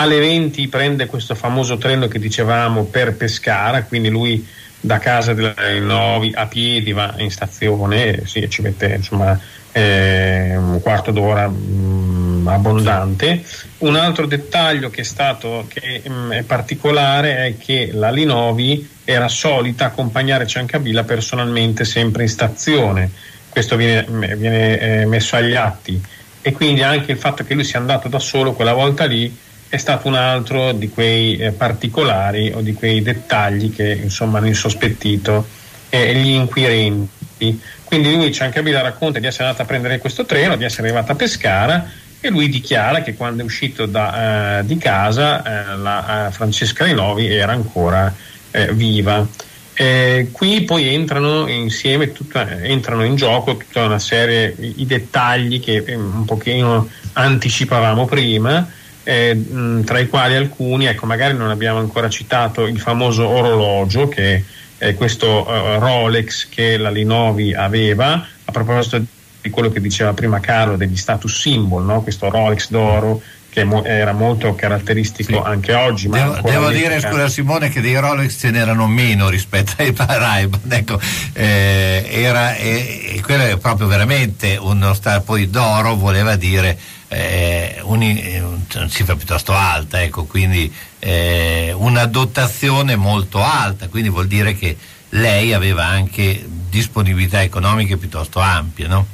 [SPEAKER 7] alle 20 prende questo famoso treno che dicevamo per Pescara, quindi lui da casa della Novi a piedi va in stazione, sì, ci mette insomma eh, un quarto d'ora mm, abbondante. Un altro dettaglio che è stato che mm, è particolare è che la Linovi era solita accompagnare Ciancabilla personalmente sempre in stazione. Questo viene, viene, eh, messo agli atti e quindi anche il fatto che lui sia andato da solo quella volta lì è stato un altro di quei eh, particolari o di quei dettagli che insomma hanno insospettito eh, gli inquirenti. Quindi lui Ciancabilla racconta di essere andato a prendere questo treno, di essere arrivato a Pescara e lui dichiara che quando è uscito da, eh, di casa eh, la eh, Francesca Rinovi era ancora eh, viva. Eh, qui poi entrano insieme, tutta, entrano in gioco tutta una serie di dettagli che un pochino anticipavamo prima, eh, tra i quali alcuni, ecco magari non abbiamo ancora citato il famoso orologio che è questo eh, Rolex che la Linovi aveva, a proposito di quello che diceva prima Carlo degli status symbol, no? questo Rolex d'oro che mo- era molto caratteristico anche oggi. Ma
[SPEAKER 4] Devo, devo dire, scusa Simone, che dei Rolex ce n'erano meno rispetto ai Ray-Ban. Ecco, eh, era, e, e quello è proprio veramente uno star poi d'oro, voleva dire eh, eh, una cifra piuttosto alta, ecco, quindi eh, una dotazione molto alta, quindi vuol dire che lei aveva anche disponibilità economiche piuttosto ampie, no?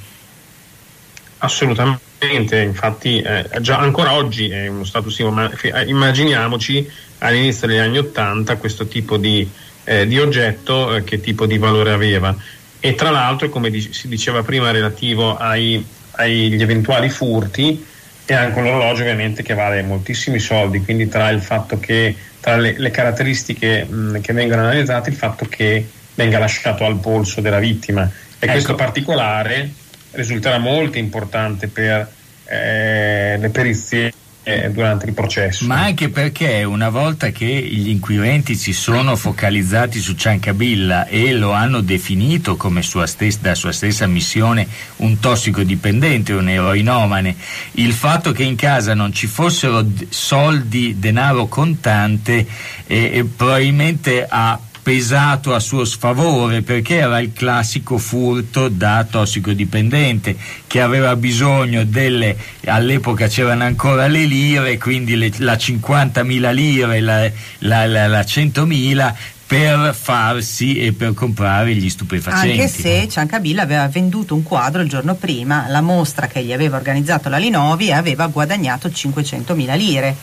[SPEAKER 7] Assolutamente, infatti eh, già ancora oggi è uno status ma eh, immaginiamoci all'inizio degli anni Ottanta questo tipo di, eh, di oggetto eh, che tipo di valore aveva. E tra l'altro, come di- si diceva prima, relativo ai- agli eventuali furti, è anche un orologio ovviamente che vale moltissimi soldi, quindi tra il fatto che tra le, le caratteristiche mh, che vengono analizzate il fatto che venga lasciato al polso della vittima. E questo particolare risulterà molto importante per eh, le perizie eh, durante il processo.
[SPEAKER 5] Ma anche perché una volta che gli inquirenti si sono focalizzati su Ciancabilla e lo hanno definito come sua stessa, da sua stessa missione un tossicodipendente, un eroinomane, il fatto che in casa non ci fossero soldi, denaro contante, eh, eh, probabilmente ha pesato a suo sfavore perché era il classico furto da tossicodipendente che aveva bisogno delle all'epoca c'erano ancora le lire quindi le- la 50.000 lire la, la, la, la 100.000 per farsi e per comprare gli stupefacenti
[SPEAKER 6] Anche se Ciancabilla aveva venduto un quadro il giorno prima, la mostra che gli aveva organizzato la Linovi e aveva guadagnato 500.000 lire.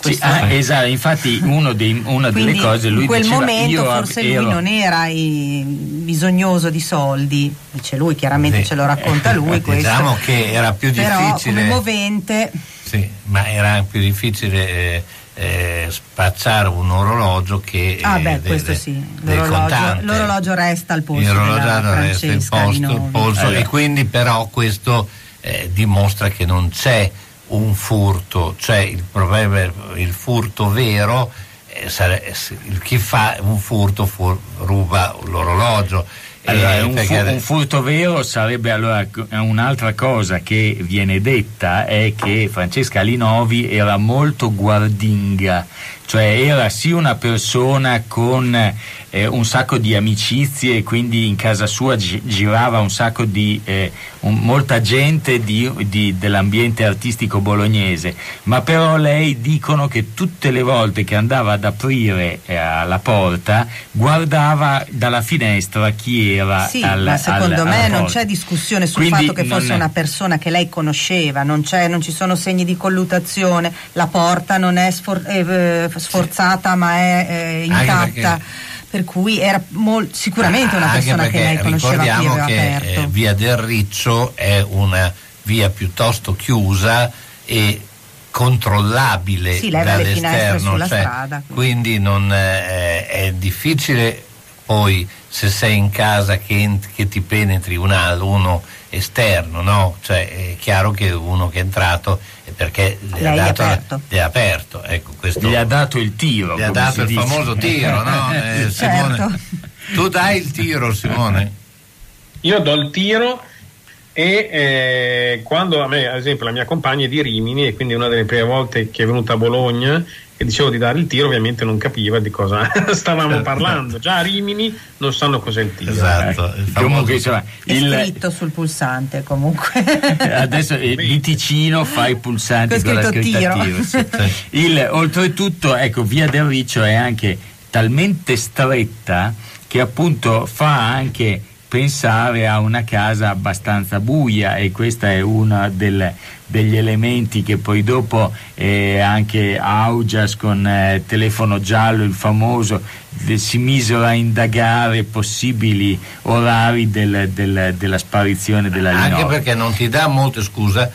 [SPEAKER 5] Sì, ah, esatto, infatti uno dei- una delle
[SPEAKER 6] Quindi
[SPEAKER 5] cose lui
[SPEAKER 6] in quel
[SPEAKER 5] diceva
[SPEAKER 6] momento
[SPEAKER 5] io
[SPEAKER 6] forse
[SPEAKER 5] ero-
[SPEAKER 6] lui non era i- bisognoso di soldi, dice lui, chiaramente
[SPEAKER 4] Sì.
[SPEAKER 6] ce lo racconta lui questo.
[SPEAKER 4] Diciamo che era più
[SPEAKER 6] Però
[SPEAKER 4] difficile.
[SPEAKER 6] come movente
[SPEAKER 4] Sì, ma era più difficile eh, eh, spacciare un orologio che
[SPEAKER 6] Ah
[SPEAKER 4] eh,
[SPEAKER 6] beh,
[SPEAKER 4] de-
[SPEAKER 6] questo sì, l'orologio, l'orologio resta al della
[SPEAKER 4] orologiato resta
[SPEAKER 6] Francesca
[SPEAKER 4] posto, il polso,
[SPEAKER 5] Eh.
[SPEAKER 4] e quindi però questo eh, dimostra che non c'è un furto, c'è il problema, il furto vero, eh, sare- il- chi fa un furto fur- ruba l'orologio.
[SPEAKER 5] Allora,
[SPEAKER 4] Eh,
[SPEAKER 5] un, fu- un furto vero sarebbe allora un'altra cosa che viene detta è che Francesca Linovi era molto guardinga, cioè era sì una persona con eh, un sacco di amicizie e quindi in casa sua gi- girava un sacco di eh, un- molta gente di- di- dell'ambiente artistico bolognese, ma però lei dicono che tutte le volte che andava ad aprire eh, la porta guardava dalla finestra chi era
[SPEAKER 6] Sì,
[SPEAKER 5] al-
[SPEAKER 6] ma secondo
[SPEAKER 5] al-
[SPEAKER 6] me
[SPEAKER 5] alla
[SPEAKER 6] non
[SPEAKER 5] porta.
[SPEAKER 6] c'è discussione sul
[SPEAKER 5] Quindi
[SPEAKER 6] fatto che fosse
[SPEAKER 5] è-
[SPEAKER 6] una persona che lei conosceva, non, c'è- non ci sono segni di collutazione, la porta non è sfor- eh, sforzata ma è eh, intatta. Per cui era mol- sicuramente una
[SPEAKER 4] Anche
[SPEAKER 6] persona che lei conosceva
[SPEAKER 4] ricordiamo
[SPEAKER 6] aveva
[SPEAKER 4] che
[SPEAKER 6] aperto.
[SPEAKER 4] eh, via del Riccio è una via piuttosto chiusa e controllabile
[SPEAKER 6] Sì,
[SPEAKER 4] dall'esterno, cioè,
[SPEAKER 6] strada,
[SPEAKER 4] quindi non, eh, è difficile poi se sei in casa che, ent- che ti penetri un al- uno esterno, no? Cioè è chiaro che uno che è entrato è perché le ha dato
[SPEAKER 6] aperto.
[SPEAKER 4] le ha aperto, ecco, questo
[SPEAKER 5] gli ha dato il tiro
[SPEAKER 4] gli ha dato il
[SPEAKER 5] dice.
[SPEAKER 4] famoso tiro, no? Eh, Simone,
[SPEAKER 6] Certo.
[SPEAKER 4] tu dai il tiro, Simone?
[SPEAKER 7] Io do il tiro e eh, quando a me, ad esempio, la mia compagna è di Rimini e quindi una delle prime volte che è venuta a Bologna e dicevo di dare il tiro, ovviamente non capiva di cosa stavamo parlando. Già a Rimini non sanno cos'è il tiro.
[SPEAKER 4] Esatto, il famoso-
[SPEAKER 5] Comunque, insomma,
[SPEAKER 6] È
[SPEAKER 5] il-
[SPEAKER 6] scritto sul pulsante comunque.
[SPEAKER 5] adesso il Viticino fa i pulsanti con la scritta
[SPEAKER 6] tiro.
[SPEAKER 5] tiro, sì. Il- oltretutto, ecco, Via del Riccio è anche talmente stretta che appunto fa anche pensare a una casa abbastanza buia e questo è uno del- degli elementi che poi dopo eh, anche Augias con eh, telefono giallo, il famoso, si misero a indagare possibili orari del- del- della sparizione della
[SPEAKER 13] Anche
[SPEAKER 5] Linora.
[SPEAKER 13] perché non ti dà molto, scusa,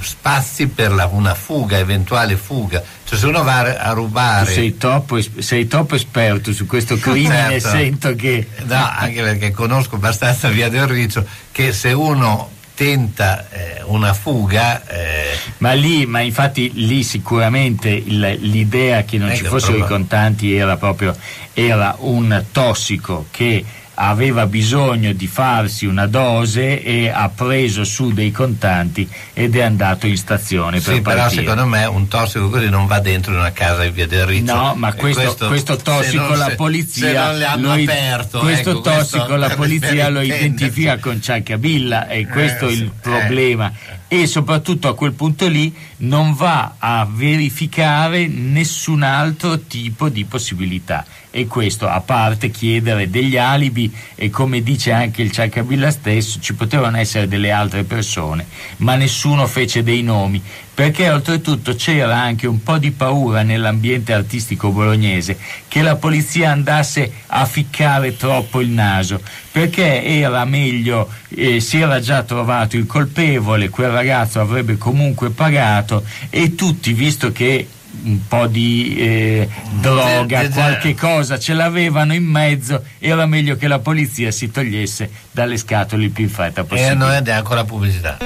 [SPEAKER 13] spazi per la- una fuga, eventuale fuga. Cioè se uno va a-
[SPEAKER 5] Tu
[SPEAKER 13] rubare...
[SPEAKER 5] sei troppo, sei troppo esperto su questo crimine,
[SPEAKER 13] Certo.
[SPEAKER 5] sento che...
[SPEAKER 13] No, anche perché conosco abbastanza Via del Riccio che se uno tenta eh, una fuga... eh,
[SPEAKER 5] Ma lì, ma infatti lì sicuramente il- l'idea che non
[SPEAKER 13] Ecco,
[SPEAKER 5] ci fossero i contanti era proprio era un tossico che aveva bisogno di farsi una dose e ha preso su dei contanti ed è andato in stazione per
[SPEAKER 13] sì, però
[SPEAKER 5] partire.
[SPEAKER 13] secondo me un tossico così non va dentro in una casa in Via del Riccio.
[SPEAKER 5] No, ma questo, questo
[SPEAKER 13] se
[SPEAKER 5] tossico
[SPEAKER 13] non-
[SPEAKER 5] la
[SPEAKER 13] se-
[SPEAKER 5] polizia
[SPEAKER 13] se hanno
[SPEAKER 5] lo
[SPEAKER 13] aperto,
[SPEAKER 5] questo
[SPEAKER 13] ecco,
[SPEAKER 5] tossico
[SPEAKER 13] questo
[SPEAKER 5] la
[SPEAKER 13] per-
[SPEAKER 5] polizia
[SPEAKER 13] per
[SPEAKER 5] lo identifica con Ciancabilla e questo è
[SPEAKER 13] sì,
[SPEAKER 5] il
[SPEAKER 13] eh.
[SPEAKER 5] problema e soprattutto a quel punto lì non va a verificare nessun altro tipo di possibilità e questo a parte chiedere degli alibi e come dice anche il Ciancabilla stesso ci potevano essere delle altre persone ma nessuno fece dei nomi perché oltretutto c'era anche un po' di paura nell'ambiente artistico bolognese che la polizia andasse a ficcare troppo il naso perché era meglio, eh, si era già trovato il colpevole, quel ragazzo avrebbe comunque pagato e tutti, visto che un po' di eh, droga, qualche cosa ce l'avevano in mezzo, era meglio che la polizia si togliesse dalle scatole il più in fretta
[SPEAKER 13] E
[SPEAKER 5] possibile.
[SPEAKER 13] noi andiamo con la pubblicità.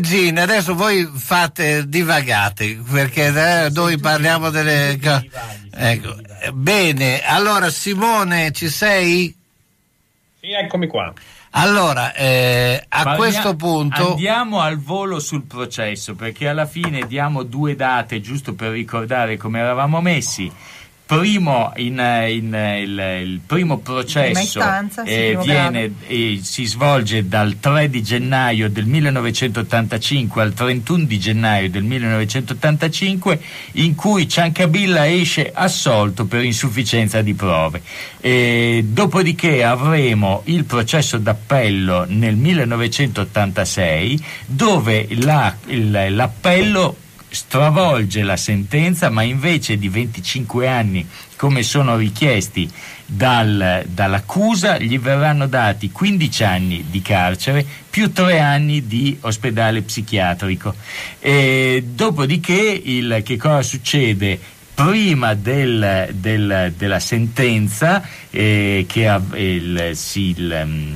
[SPEAKER 4] Jean,
[SPEAKER 13] adesso voi fate divagate, perché eh, noi parliamo delle... co- Ecco. Bene, allora Simone, ci sei?
[SPEAKER 7] Sì, eccomi qua.
[SPEAKER 13] Allora, eh, a
[SPEAKER 5] Parlia-
[SPEAKER 13] questo punto...
[SPEAKER 5] andiamo al volo sul processo perché alla fine diamo due date giusto per ricordare come eravamo messi. Primo, in, eh, in, eh, il, il primo processo
[SPEAKER 6] istanza,
[SPEAKER 5] eh, viene, eh, si svolge dal 3 di gennaio del 1985 al 31 di gennaio del 1985 in cui Ciancabilla esce assolto per insufficienza di prove. E dopodiché avremo il processo d'appello nel 1986 dove la- il- l'appello stravolge la sentenza, ma invece di 25 anni come sono richiesti dal- dall'accusa, gli verranno dati 15 anni di carcere più 3 anni di ospedale psichiatrico. E dopodiché il- che cosa succede? Prima del- del- della sentenza, eh, che av- il, sì, il, mm,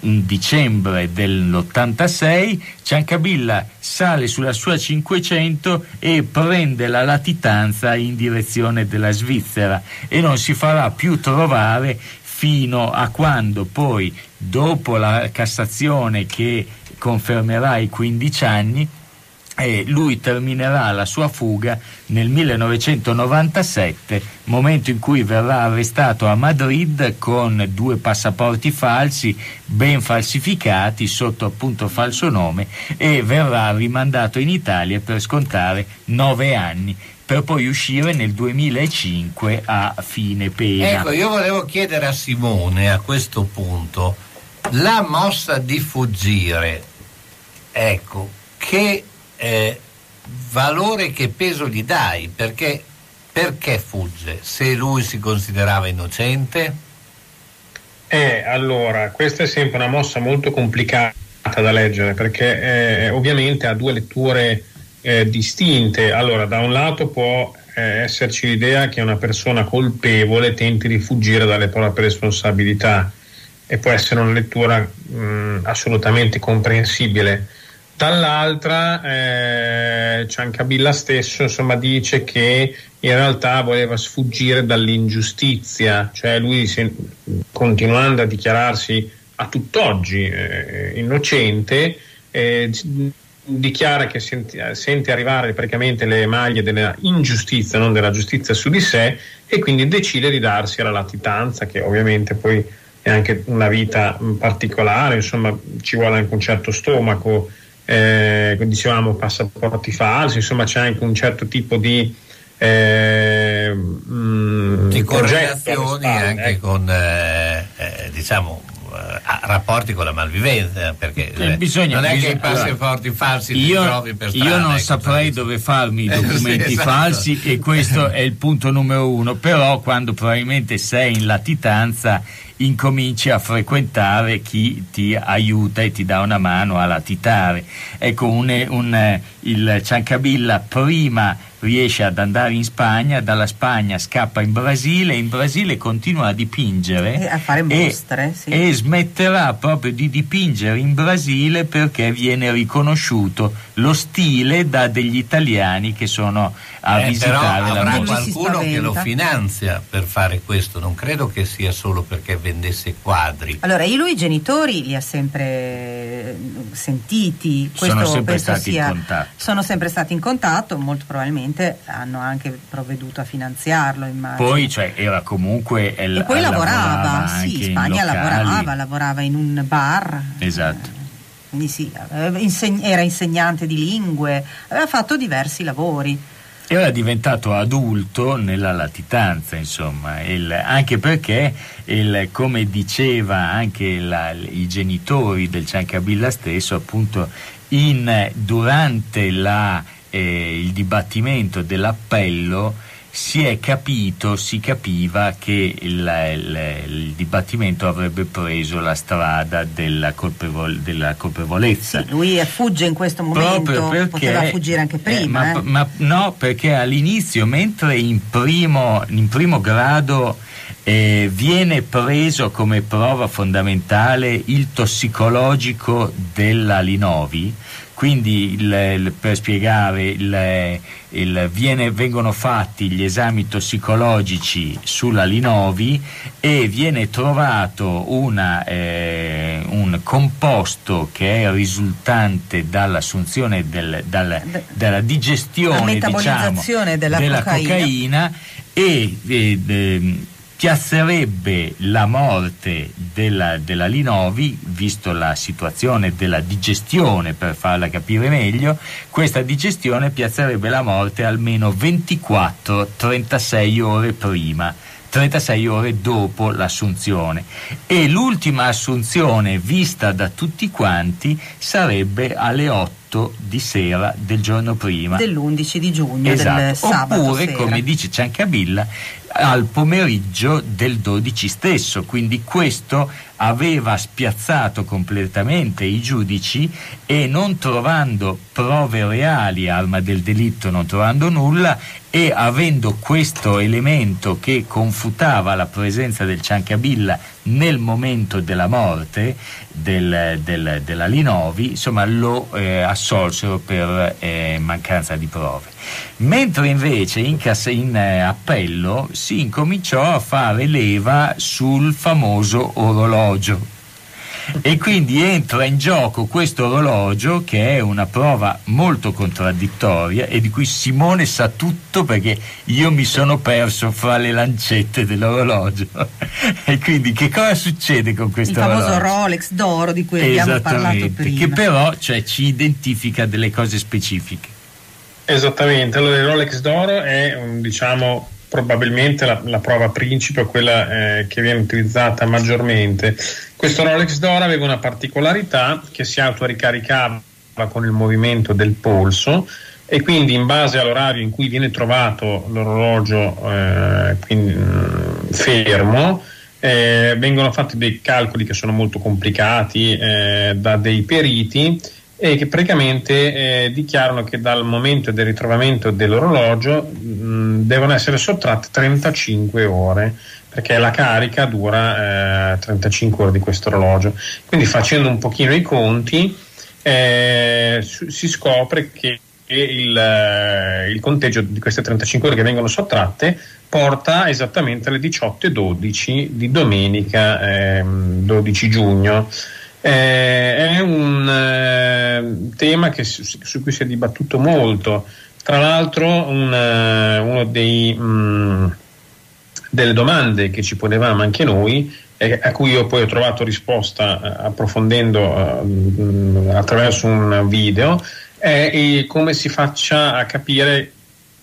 [SPEAKER 5] dicembre dell'86, Ciancabilla sale sulla sua 500 e prende la latitanza in direzione della Svizzera e non si farà più trovare fino a quando poi, dopo la Cassazione che confermerà i 15 anni, e lui terminerà la sua fuga nel 1997, momento in cui verrà arrestato a Madrid con due passaporti falsi, ben falsificati, sotto appunto falso nome, e verrà rimandato in Italia per scontare nove anni, per poi uscire nel 2005 a fine pena.
[SPEAKER 4] Ecco, io volevo chiedere a Simone a questo punto, la mossa di fuggire, ecco, che eh, valore, che peso gli dai? Perché, perché fugge? Se lui si considerava innocente?
[SPEAKER 7] Eh, allora, questa è sempre una mossa molto complicata da leggere perché eh, ovviamente ha due letture eh, distinte. Allora, da un lato può eh, esserci l'idea che una persona colpevole tenti di fuggire dalle proprie responsabilità e può essere una lettura mh, assolutamente comprensibile. Dall'altra, eh, Ciancabilla stesso insomma, dice che in realtà voleva sfuggire dall'ingiustizia, cioè lui se- continuando a dichiararsi a tutt'oggi eh, innocente, eh, di- dichiara che senti- sente arrivare praticamente le maglie della ingiustizia, non della giustizia su di sé e quindi decide di darsi alla latitanza che ovviamente poi è anche una vita particolare, insomma ci vuole anche un certo stomaco, eh, dicevamo passaporti falsi, insomma c'è anche un certo tipo di, eh, mh,
[SPEAKER 4] Di
[SPEAKER 7] progetto alle
[SPEAKER 4] correlazioni anche
[SPEAKER 7] ecco.
[SPEAKER 4] con, eh, eh, diciamo, rapporti con la malvivenza, perché
[SPEAKER 5] Eh,
[SPEAKER 4] eh,
[SPEAKER 5] bisogna-
[SPEAKER 4] non è che
[SPEAKER 5] bisogna-
[SPEAKER 4] i passaporti falsi li
[SPEAKER 5] Io,
[SPEAKER 4] trovi per strada.
[SPEAKER 5] io non
[SPEAKER 4] ecco,
[SPEAKER 5] saprei dove farmi i
[SPEAKER 4] Eh, sì,
[SPEAKER 5] documenti
[SPEAKER 4] esatto.
[SPEAKER 5] falsi e questo è il punto numero uno, però quando probabilmente sei in latitanza incominci a frequentare chi ti aiuta e ti dà una mano a latitare. Ecco, un, un- il Ciancabilla prima riesce ad andare in Spagna, dalla Spagna scappa in Brasile, in Brasile continua a dipingere
[SPEAKER 6] E a fare
[SPEAKER 5] e-
[SPEAKER 6] mostre, sì.
[SPEAKER 5] e smetterà proprio di dipingere in Brasile perché viene riconosciuto lo stile da degli italiani che sono a
[SPEAKER 4] Eh, però
[SPEAKER 5] visitare la
[SPEAKER 4] avrà
[SPEAKER 5] mostra.
[SPEAKER 4] qualcuno che lo finanzia per fare questo, non credo che sia solo perché vendesse quadri.
[SPEAKER 6] Allora, io lui i genitori li ha sempre eh, sentiti, questo
[SPEAKER 5] Sono sempre
[SPEAKER 6] penso
[SPEAKER 5] stati in
[SPEAKER 6] sia-
[SPEAKER 5] contatto.
[SPEAKER 6] sono sempre stati in contatto, molto probabilmente hanno anche provveduto a finanziarlo, immagino.
[SPEAKER 5] Poi cioè, era comunque el-
[SPEAKER 6] e poi lavorava,
[SPEAKER 5] lavorava
[SPEAKER 6] sì, in
[SPEAKER 5] in
[SPEAKER 6] Spagna
[SPEAKER 5] locali.
[SPEAKER 6] lavorava, lavorava in un bar,
[SPEAKER 5] Esatto.
[SPEAKER 6] quindi sì, era insegnante di lingue, aveva fatto diversi lavori.
[SPEAKER 5] Era diventato adulto nella latitanza, insomma, il- anche perché, il- come diceva anche la- i genitori del Ciancabilla stesso, appunto, in- durante la, eh, il dibattimento dell'appello si è capito, si capiva che il, il- il dibattimento avrebbe preso la strada della, colpevol- della colpevolezza.
[SPEAKER 6] Lui fugge in questo momento,
[SPEAKER 5] perché,
[SPEAKER 6] poteva fuggire anche
[SPEAKER 5] eh,
[SPEAKER 6] prima.
[SPEAKER 5] ma,
[SPEAKER 6] eh.
[SPEAKER 5] ma no, perché all'inizio, mentre in primo, in primo grado eh, viene preso come prova fondamentale il tossicologico della Linovi, quindi il- il- per spiegare, il- viene- vengono fatti gli esami tossicologici sulla Linovi e viene trovato una, eh, un composto che è risultante dall'assunzione del- dal- della
[SPEAKER 6] La
[SPEAKER 5] digestione diciamo,
[SPEAKER 6] della cocaina.
[SPEAKER 5] cocaina e eh, ehm, piazzerebbe la morte della, della Linovi, visto la situazione della digestione, per farla capire meglio, questa digestione piazzerebbe la morte almeno 24-36 ore prima. 36 ore dopo l'assunzione e l'ultima assunzione vista da tutti quanti sarebbe alle 8 8 di sera del giorno prima.
[SPEAKER 6] Dell'11 di giugno, del
[SPEAKER 5] Esatto.
[SPEAKER 6] sabato
[SPEAKER 5] Oppure,
[SPEAKER 6] sera.
[SPEAKER 5] come dice Ciancabilla, al pomeriggio del 12 stesso. Quindi questo aveva spiazzato completamente i giudici e non trovando prove reali, arma del delitto, non trovando nulla e avendo questo elemento che confutava la presenza del Ciancabilla nel momento della morte del, del- della Linovi, insomma lo eh, assolsero per eh, mancanza di prove. Mentre invece in, cass- in, eh, appello si incominciò a fare leva sul famoso orologio. E quindi entra in gioco questo orologio che è una prova molto contraddittoria e di cui Simone sa tutto perché io mi sono perso fra le lancette dell'orologio. e quindi che cosa succede con
[SPEAKER 6] Il
[SPEAKER 5] questo
[SPEAKER 6] famoso
[SPEAKER 5] orologio?
[SPEAKER 6] Rolex d'oro di cui abbiamo parlato prima.
[SPEAKER 5] che però cioè, ci identifica delle cose specifiche.
[SPEAKER 7] Esattamente, allora il Rolex d'oro è diciamo probabilmente la, la prova principe, quella eh, che viene utilizzata maggiormente. Questo Rolex d'oro aveva una particolarità che si autoricaricava con il movimento del polso e quindi in base all'orario in cui viene trovato l'orologio eh, quindi, mm, fermo eh, vengono fatti dei calcoli che sono molto complicati eh, da dei periti e che praticamente eh, dichiarano che dal momento del ritrovamento dell'orologio mh, devono essere sottratte 35 ore perché la carica dura eh, 35 ore di questo orologio. Quindi facendo un pochino i conti eh, si scopre che il, eh, il conteggio di queste 35 ore che vengono sottratte porta esattamente alle 18.12 di domenica ehm, 12 giugno eh, è un eh, tema che su, su cui si è dibattuto molto. Tra l'altro, un, eh, uno dei, mh, delle domande che ci ponevamo anche noi, e a cui io poi ho trovato risposta eh, approfondendo eh, mh, attraverso un video, è eh, come si faccia a capire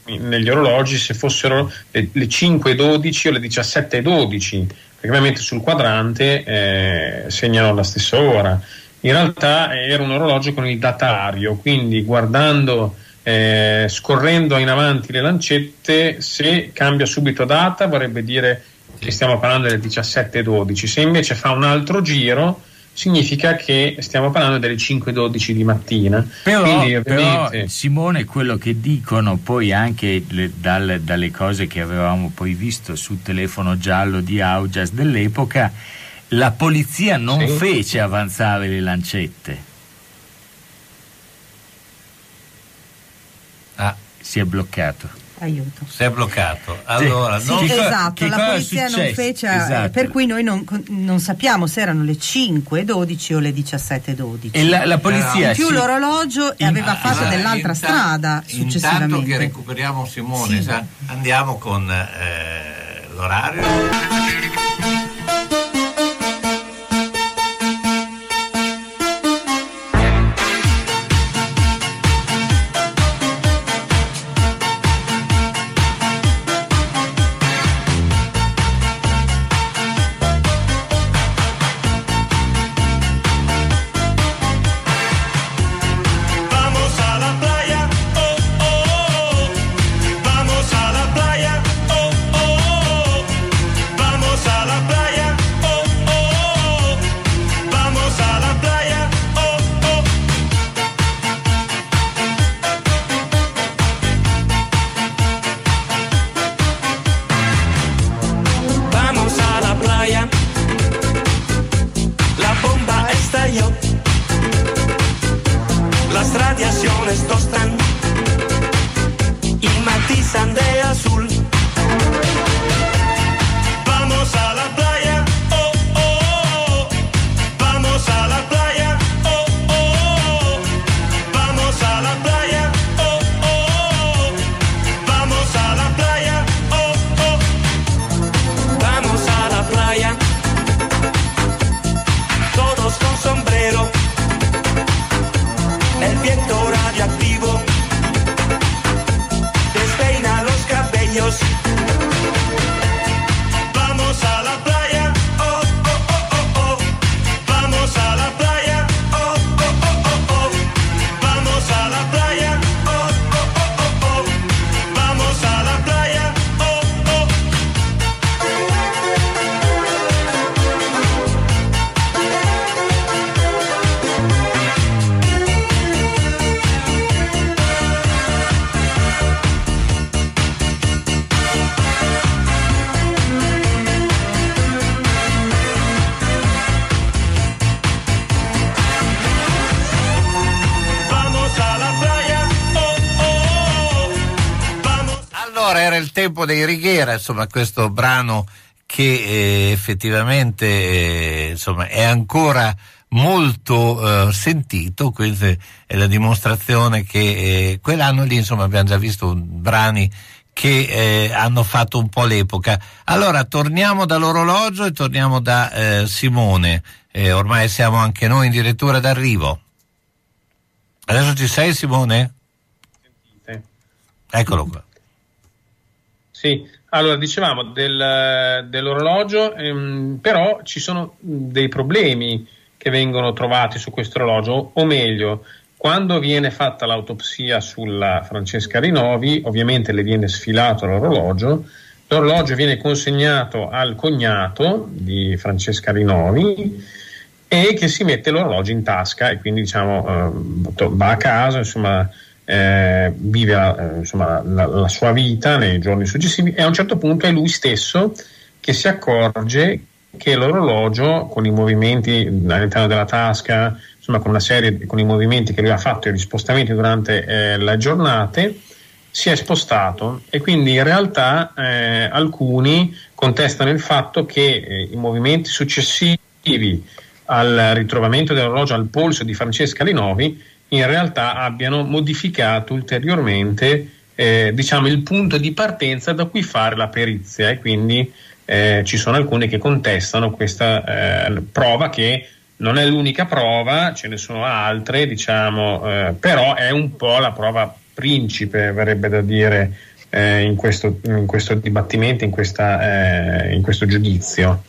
[SPEAKER 7] negli orologi se fossero le, le 5.12 o le 17.12 perché ovviamente sul quadrante eh, segnano la stessa ora. In realtà era un orologio con il datario, quindi guardando, eh, scorrendo in avanti le lancette, se cambia subito data vorrebbe dire che stiamo parlando delle 17.12, se invece fa un altro giro significa che stiamo parlando delle 5.12 di mattina.
[SPEAKER 5] Però,
[SPEAKER 7] Quindi,
[SPEAKER 5] però, Simone, quello che dicono poi anche le- dal- dalle cose che avevamo poi visto sul telefono giallo di Augias dell'epoca, la polizia non
[SPEAKER 7] Sì.
[SPEAKER 5] fece avanzare le lancette.
[SPEAKER 4] Ah,
[SPEAKER 5] si è bloccato.
[SPEAKER 6] Aiuto.
[SPEAKER 4] Si è bloccato. Allora,
[SPEAKER 6] Sì,
[SPEAKER 4] non-
[SPEAKER 6] esatto,
[SPEAKER 5] che
[SPEAKER 6] la polizia non fece, eh,
[SPEAKER 5] Esatto.
[SPEAKER 6] per cui noi non, non sappiamo se erano le 5.12 o le 17.12.
[SPEAKER 5] E la- la polizia
[SPEAKER 6] In più
[SPEAKER 5] si-
[SPEAKER 6] l'orologio
[SPEAKER 5] in-
[SPEAKER 6] aveva
[SPEAKER 5] ah,
[SPEAKER 6] fatto
[SPEAKER 5] esatto.
[SPEAKER 6] dell'altra
[SPEAKER 4] Inta-
[SPEAKER 6] strada
[SPEAKER 4] Intanto che
[SPEAKER 6] successivamente.
[SPEAKER 4] recuperiamo Simone,
[SPEAKER 6] Sì.
[SPEAKER 4] sa- andiamo con eh, l'orario. estos tres. Tempo dei Righiera, insomma, questo brano che eh, effettivamente eh, insomma, è ancora molto eh, sentito, questa è la dimostrazione che eh, quell'anno lì insomma abbiamo già visto brani che eh, hanno fatto un po' l'epoca. Allora torniamo dall'orologio e torniamo da eh, Simone, ormai siamo anche noi addirittura d'arrivo. Adesso ci sei Simone? Eccolo qua.
[SPEAKER 7] Sì, allora dicevamo del- dell'orologio, ehm, però ci sono dei problemi che vengono trovati su questo orologio, o meglio, quando viene fatta l'autopsia sulla Francesca Rinovi, ovviamente le viene sfilato l'orologio, l'orologio viene consegnato al cognato di Francesca Rinovi e che si mette l'orologio in tasca e quindi diciamo to- va a casa, insomma, eh, vive la, eh, insomma, la- la sua vita nei giorni successivi e a un certo punto è lui stesso che si accorge che l'orologio con i movimenti all'interno della tasca, insomma con una serie con i movimenti che lui ha fatto e gli spostamenti durante eh, le giornate, si è spostato. E quindi in realtà eh, alcuni contestano il fatto che eh, i movimenti successivi al ritrovamento dell'orologio al polso di Francesca Linovi in realtà abbiano modificato ulteriormente eh, diciamo il punto di partenza da cui fare la perizia e quindi eh, ci sono alcuni che contestano questa eh, prova che non è l'unica prova, ce ne sono altre, diciamo, eh, però è un po' la prova principe, verrebbe da dire, eh, in, questo, in questo dibattimento, in, questa, eh, in questo giudizio.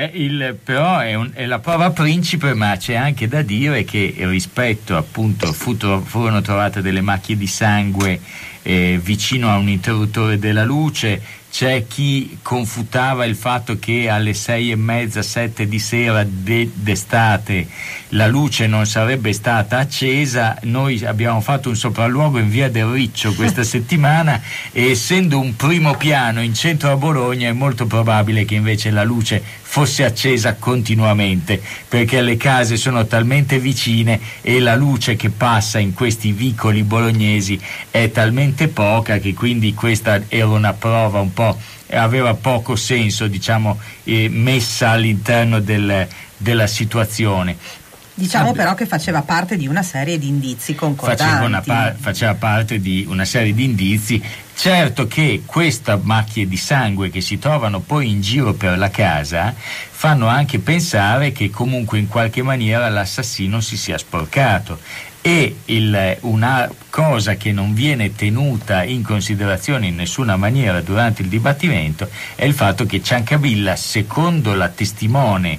[SPEAKER 5] Eh, il- però è, un- è la prova principe, ma c'è anche da dire che rispetto appunto fu tro- furono trovate delle macchie di sangue eh, vicino a un interruttore della luce. C'è chi confutava il fatto che alle sei e mezza, sette di sera de- d'estate la luce non sarebbe stata accesa. Noi abbiamo fatto un sopralluogo in via del Riccio questa settimana e essendo un primo piano in centro a Bologna è molto probabile che invece la luce fosse accesa continuamente perché le case sono talmente vicine e la luce che passa in questi vicoli bolognesi è talmente poca che quindi questa era una prova un po' aveva poco senso diciamo eh, messa all'interno del- della situazione
[SPEAKER 6] Diciamo però che faceva parte di una serie di indizi concordanti.
[SPEAKER 5] faceva, par- faceva parte di una serie di indizi. Certo che queste macchie di sangue che si trovano poi in giro per la casa fanno anche pensare che comunque in qualche maniera l'assassino si sia sporcato. E il- una cosa che non viene tenuta in considerazione in nessuna maniera durante il dibattimento è il fatto che Ciancabilla, secondo la testimone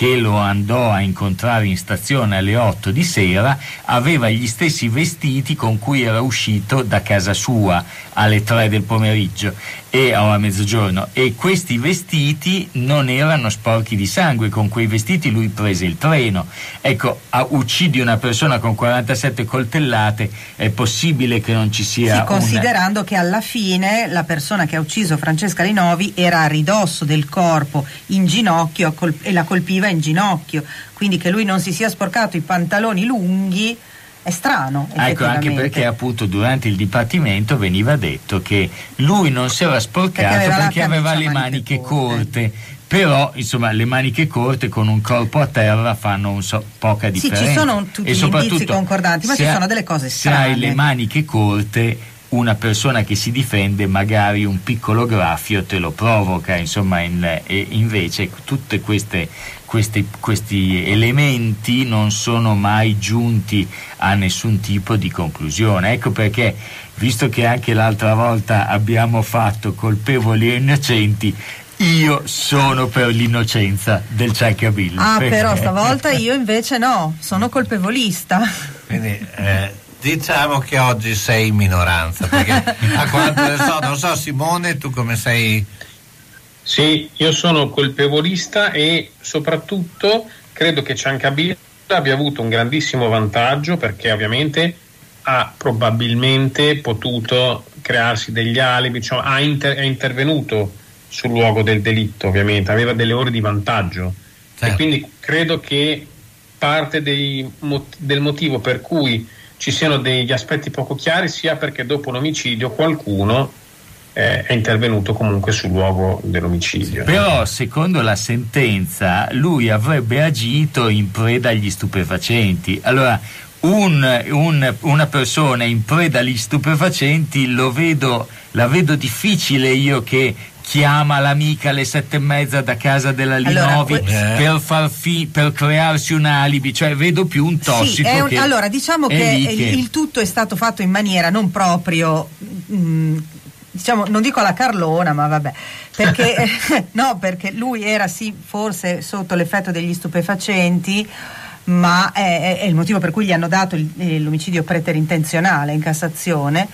[SPEAKER 5] che lo andò a incontrare in stazione alle 8 di sera, aveva gli stessi vestiti con cui era uscito da casa sua alle 3 del pomeriggio e o a mezzogiorno. E questi vestiti non erano sporchi di sangue, con quei vestiti lui prese il treno. Ecco, a- uccidi una persona con 47 coltellate, è possibile che non ci sia
[SPEAKER 6] Sì,
[SPEAKER 5] una-
[SPEAKER 6] considerando che alla fine la persona che ha ucciso Francesca Linovi era a ridosso del corpo, in ginocchio col- e la colpiva in ginocchio, quindi che lui non si sia sporcato i pantaloni lunghi è strano.
[SPEAKER 5] Ecco, anche perché appunto durante il dibattimento veniva detto che lui non si era sporcato
[SPEAKER 6] Perché aveva
[SPEAKER 5] perché aveva, le maniche corte. Però, insomma, le maniche corte con un corpo a terra fanno un so- poca
[SPEAKER 6] Sì,
[SPEAKER 5] differenza.
[SPEAKER 6] ci sono tutti
[SPEAKER 5] E
[SPEAKER 6] gli indizi concordanti, ma ci
[SPEAKER 5] ha-
[SPEAKER 6] sono delle cose
[SPEAKER 5] Se hai
[SPEAKER 6] strane.
[SPEAKER 5] le maniche corte, una persona che si difende, magari un piccolo graffio te lo provoca, insomma, in- e invece tutte queste questi, questi elementi non sono mai giunti a nessun tipo di conclusione. Ecco perché, visto che anche l'altra volta abbiamo fatto colpevoli e innocenti, io sono per l'innocenza del Ciancabilla.
[SPEAKER 6] Ah,
[SPEAKER 5] perché-
[SPEAKER 6] però stavolta io invece no, sono colpevolista.
[SPEAKER 4] Quindi eh, diciamo che oggi sei in minoranza, perché a quanto ne so, non so Simone, tu come sei?
[SPEAKER 7] Sì, io sono colpevolista e soprattutto credo che Ciancabilla abbia avuto un grandissimo vantaggio perché ovviamente ha probabilmente potuto crearsi degli alibi, cioè ha inter- è intervenuto sul luogo del delitto ovviamente, aveva delle ore di vantaggio. E quindi credo che parte dei del motivo per cui ci siano degli aspetti poco chiari sia perché dopo un omicidio qualcuno eh, è intervenuto comunque sul luogo dell'omicidio.
[SPEAKER 5] Però, secondo la sentenza, lui avrebbe agito in preda agli stupefacenti. Allora, un- un- una persona in preda agli stupefacenti lo vedo, la vedo difficile io che chiama l'amica alle sette e mezza da casa della
[SPEAKER 6] Allora,
[SPEAKER 5] Linovi
[SPEAKER 6] que-
[SPEAKER 5] per, far fi- per crearsi un alibi, cioè vedo più un
[SPEAKER 6] Sì,
[SPEAKER 5] tossico
[SPEAKER 6] è un-
[SPEAKER 5] che
[SPEAKER 6] allora diciamo
[SPEAKER 5] è
[SPEAKER 6] che,
[SPEAKER 5] che-
[SPEAKER 6] il tutto è stato fatto in maniera non proprio mm, diciamo non dico alla Carlona ma vabbè. Perché no perché lui era sì forse sotto l'effetto degli stupefacenti ma è, è- è il motivo per cui gli hanno dato il- eh, l'omicidio preterintenzionale in Cassazione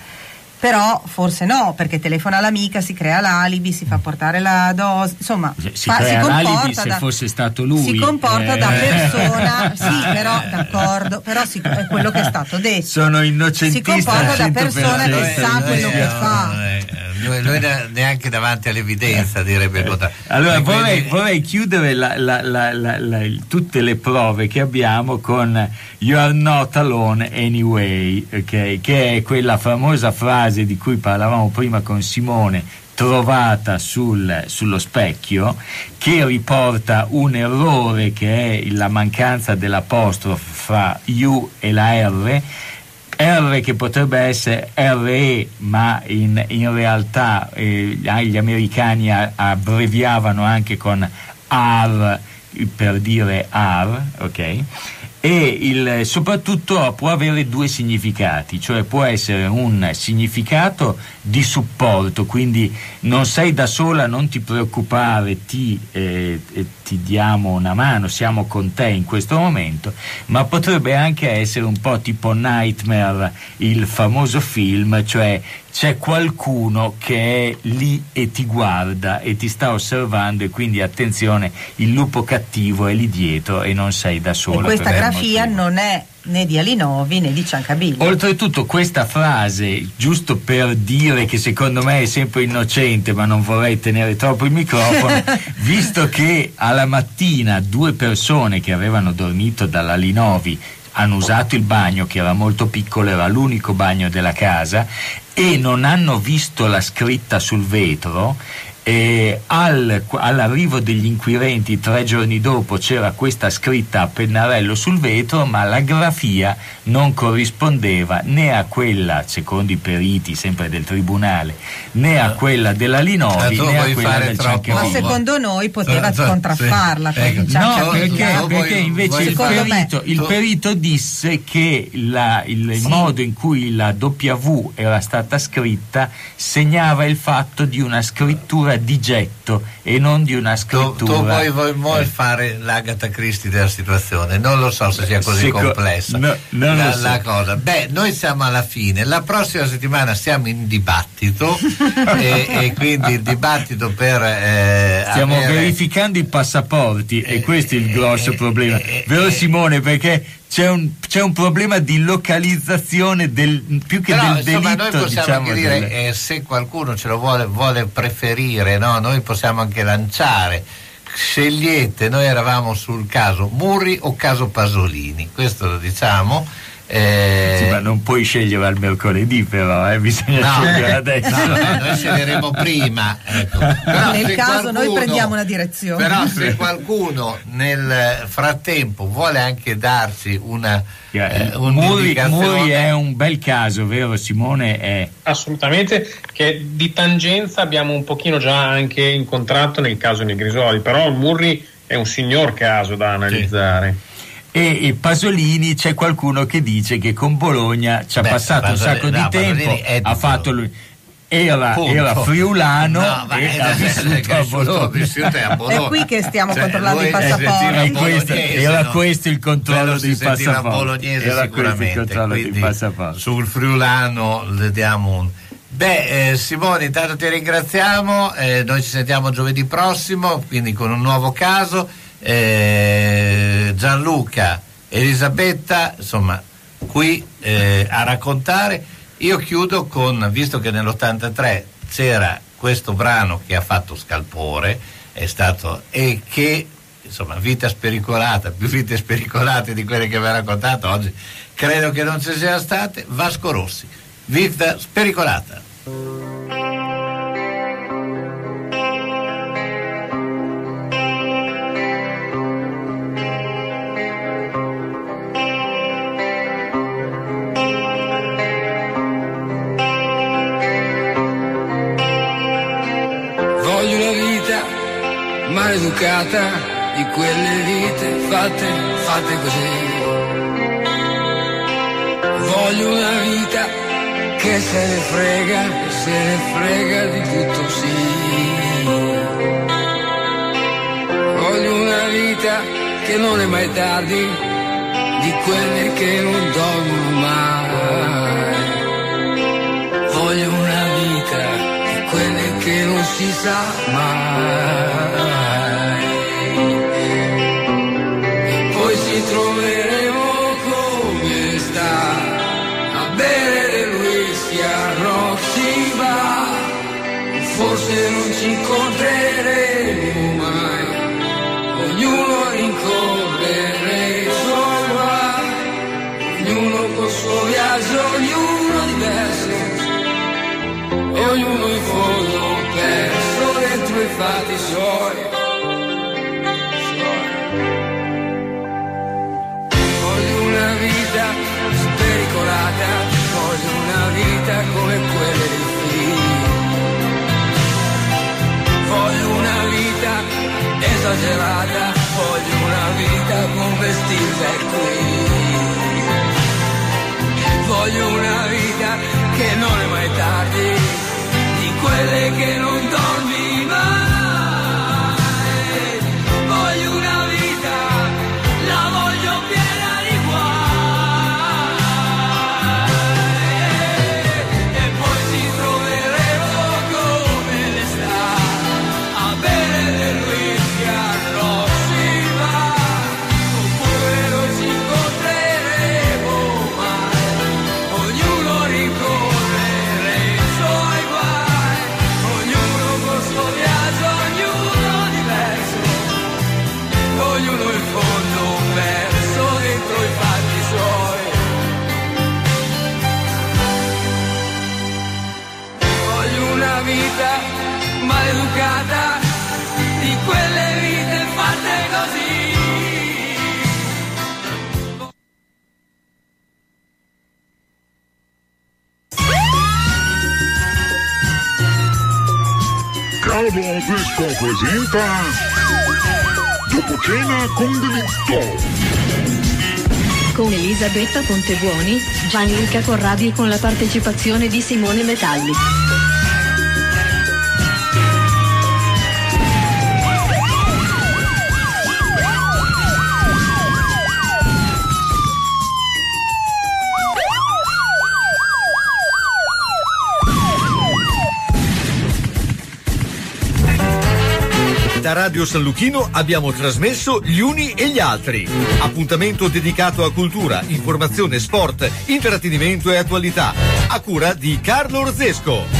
[SPEAKER 6] però forse no perché telefona all'amica si crea l'alibi si fa portare la dose insomma
[SPEAKER 5] si
[SPEAKER 6] fa-
[SPEAKER 5] crea l'alibi
[SPEAKER 6] comporta
[SPEAKER 5] se
[SPEAKER 6] da-
[SPEAKER 5] fosse stato lui
[SPEAKER 6] si comporta
[SPEAKER 5] eh.
[SPEAKER 6] da persona, sì, però d'accordo, però si- è quello che è stato detto.
[SPEAKER 5] sono
[SPEAKER 6] Si
[SPEAKER 5] innocentista
[SPEAKER 6] comporta da persona che
[SPEAKER 5] 100%.
[SPEAKER 6] sa quello che fa.
[SPEAKER 4] Eh, Lui, lui ne- neanche davanti all'evidenza direbbe contrario.
[SPEAKER 5] Allora vorrei,
[SPEAKER 4] quindi-
[SPEAKER 5] vorrei chiudere la- la- la- la- la- il- tutte le prove che abbiamo con You are not alone anyway, ok? che è quella famosa frase di cui parlavamo prima con Simone, trovata sul- sullo specchio, che riporta un errore che è la mancanza dell'apostrofo fra you e la R. R che potrebbe essere RE, ma in, in realtà eh, gli americani abbreviavano anche con AR per dire AR, ok? E il- soprattutto può avere due significati, cioè può essere un significato di supporto, quindi non sei da sola, non ti preoccupare, ti, eh, eh, ti diamo una mano, siamo con te in questo momento, ma potrebbe anche essere un po' tipo Nightmare, il famoso film, cioè c'è qualcuno che è lì e ti guarda e ti sta osservando e quindi attenzione, il lupo cattivo è lì dietro e non sei da
[SPEAKER 6] E
[SPEAKER 5] solo.
[SPEAKER 6] questa
[SPEAKER 5] per quel
[SPEAKER 6] grafia non è né di Alinovi né di Ciancabillo.
[SPEAKER 5] Oltretutto questa frase, giusto per dire che secondo me è sempre innocente, ma non vorrei tenere troppo il microfono, visto che alla mattina due persone che avevano dormito dalla Linovi hanno usato il bagno che era molto piccolo, era l'unico bagno della casa e non hanno visto la scritta sul vetro. E al- all'arrivo degli inquirenti tre giorni dopo c'era questa scritta a pennarello sul vetro, ma la grafia non corrispondeva né a quella, secondo i periti sempre del tribunale, né a quella della Linovi
[SPEAKER 4] Ma tu
[SPEAKER 5] né a quella del
[SPEAKER 4] troppo-
[SPEAKER 6] Ma secondo noi poteva
[SPEAKER 4] sì,
[SPEAKER 6] contraffarla
[SPEAKER 4] sì.
[SPEAKER 6] con
[SPEAKER 4] Ecco.
[SPEAKER 5] No, perché,
[SPEAKER 4] No,
[SPEAKER 5] perché
[SPEAKER 4] voi-
[SPEAKER 5] invece
[SPEAKER 4] voi-
[SPEAKER 5] il perito, il
[SPEAKER 6] tu-
[SPEAKER 5] perito disse che la- il
[SPEAKER 6] Sì.
[SPEAKER 5] modo in cui la W era stata scritta segnava il fatto di una scrittura di getto e non di una
[SPEAKER 4] Tu,
[SPEAKER 5] scrittura.
[SPEAKER 4] tu vuoi, vuoi- vuoi
[SPEAKER 5] Eh.
[SPEAKER 4] fare l'Agatha Christie della situazione, non lo so se sia così
[SPEAKER 5] Seco-
[SPEAKER 4] complessa
[SPEAKER 5] no,
[SPEAKER 4] la,
[SPEAKER 5] so.
[SPEAKER 4] la cosa. Beh, noi siamo alla fine, la prossima settimana siamo in dibattito e, e quindi il dibattito per... eh,
[SPEAKER 5] Stiamo
[SPEAKER 4] avere-
[SPEAKER 5] verificando i passaporti e questo è il grosso problema. Vero Simone? Perché c'è un, c'è un problema di localizzazione del, più che
[SPEAKER 4] Però,
[SPEAKER 5] del
[SPEAKER 4] insomma,
[SPEAKER 5] delitto.
[SPEAKER 4] noi possiamo
[SPEAKER 5] diciamo,
[SPEAKER 4] anche dire,
[SPEAKER 5] del-
[SPEAKER 4] eh, se qualcuno ce lo vuole, vuole preferire, no? noi possiamo anche lanciare. Scegliete, noi eravamo sul caso Murri o caso Pasolini, questo lo diciamo. Eh,
[SPEAKER 5] Sì, ma non puoi scegliere al mercoledì, però, eh, bisogna
[SPEAKER 4] No,
[SPEAKER 5] scegliere adesso.
[SPEAKER 4] no, no, noi sceglieremo prima. ecco. Però
[SPEAKER 6] Nel caso noi
[SPEAKER 4] qualcuno-
[SPEAKER 6] prendiamo una direzione.
[SPEAKER 4] Però se qualcuno nel frattempo vuole anche darci una eh,
[SPEAKER 5] Muri, Muri è un bel caso, vero Simone? È
[SPEAKER 7] Assolutamente, che di tangenza abbiamo un pochino già anche incontrato nel caso Negrisoli, però il Murri è un signor caso da analizzare.
[SPEAKER 5] E, e Pasolini c'è qualcuno che dice che con Bologna ci ha
[SPEAKER 4] Beh,
[SPEAKER 5] passato un
[SPEAKER 4] Pasoli-
[SPEAKER 5] sacco di
[SPEAKER 4] no,
[SPEAKER 5] tempo,
[SPEAKER 4] Pasolini
[SPEAKER 5] ha fatto lui. Era, era friulano
[SPEAKER 4] No,
[SPEAKER 5] e
[SPEAKER 4] è-
[SPEAKER 5] ha vissuto
[SPEAKER 4] è
[SPEAKER 5] a Bologna.
[SPEAKER 4] vissuto a Bologna.
[SPEAKER 6] È qui che stiamo
[SPEAKER 4] Cioè,
[SPEAKER 6] controllando i passaporti.
[SPEAKER 5] Questo- era
[SPEAKER 4] no?
[SPEAKER 5] questo il controllo dei passaporti.
[SPEAKER 4] bolognese
[SPEAKER 5] Era questo il
[SPEAKER 4] sicuramente,
[SPEAKER 5] controllo dei passaporti.
[SPEAKER 4] sul friulano le diamo un Beh, eh, Simone, intanto ti ringraziamo, eh, noi ci sentiamo giovedì prossimo, quindi con un nuovo caso. Eh, Gianluca, Elisabetta, insomma, qui eh, a raccontare. Io chiudo con, visto che nell'83 c'era questo brano che ha fatto scalpore, è stato, e che, insomma, vita spericolata, più vite spericolate di quelle che vi ho raccontato oggi, credo che non ci siano state, Vasco Rossi, vita spericolata.
[SPEAKER 14] Maleducata di quelle vite fatte, fatte così. Voglio una vita che se ne frega, se ne frega di tutto sì. Voglio una vita che non è mai tardi, di quelle che non dormono mai. Voglio una vita di quelle che non si sa mai. Esagerata, voglio una vita come Steve qui. Voglio una vita che non è mai tardi, di quelle che non dormi
[SPEAKER 1] Calvo Disco presenta con delitto.
[SPEAKER 2] Con Elisabetta Pontebuoni, Gianluca Corradi con la partecipazione di Simone Metalli.
[SPEAKER 15] Radio San Luchino abbiamo trasmesso Gli Uni e gli Altri. Appuntamento dedicato a cultura, informazione, sport, intrattenimento e attualità. A cura di Carlo Orzesco.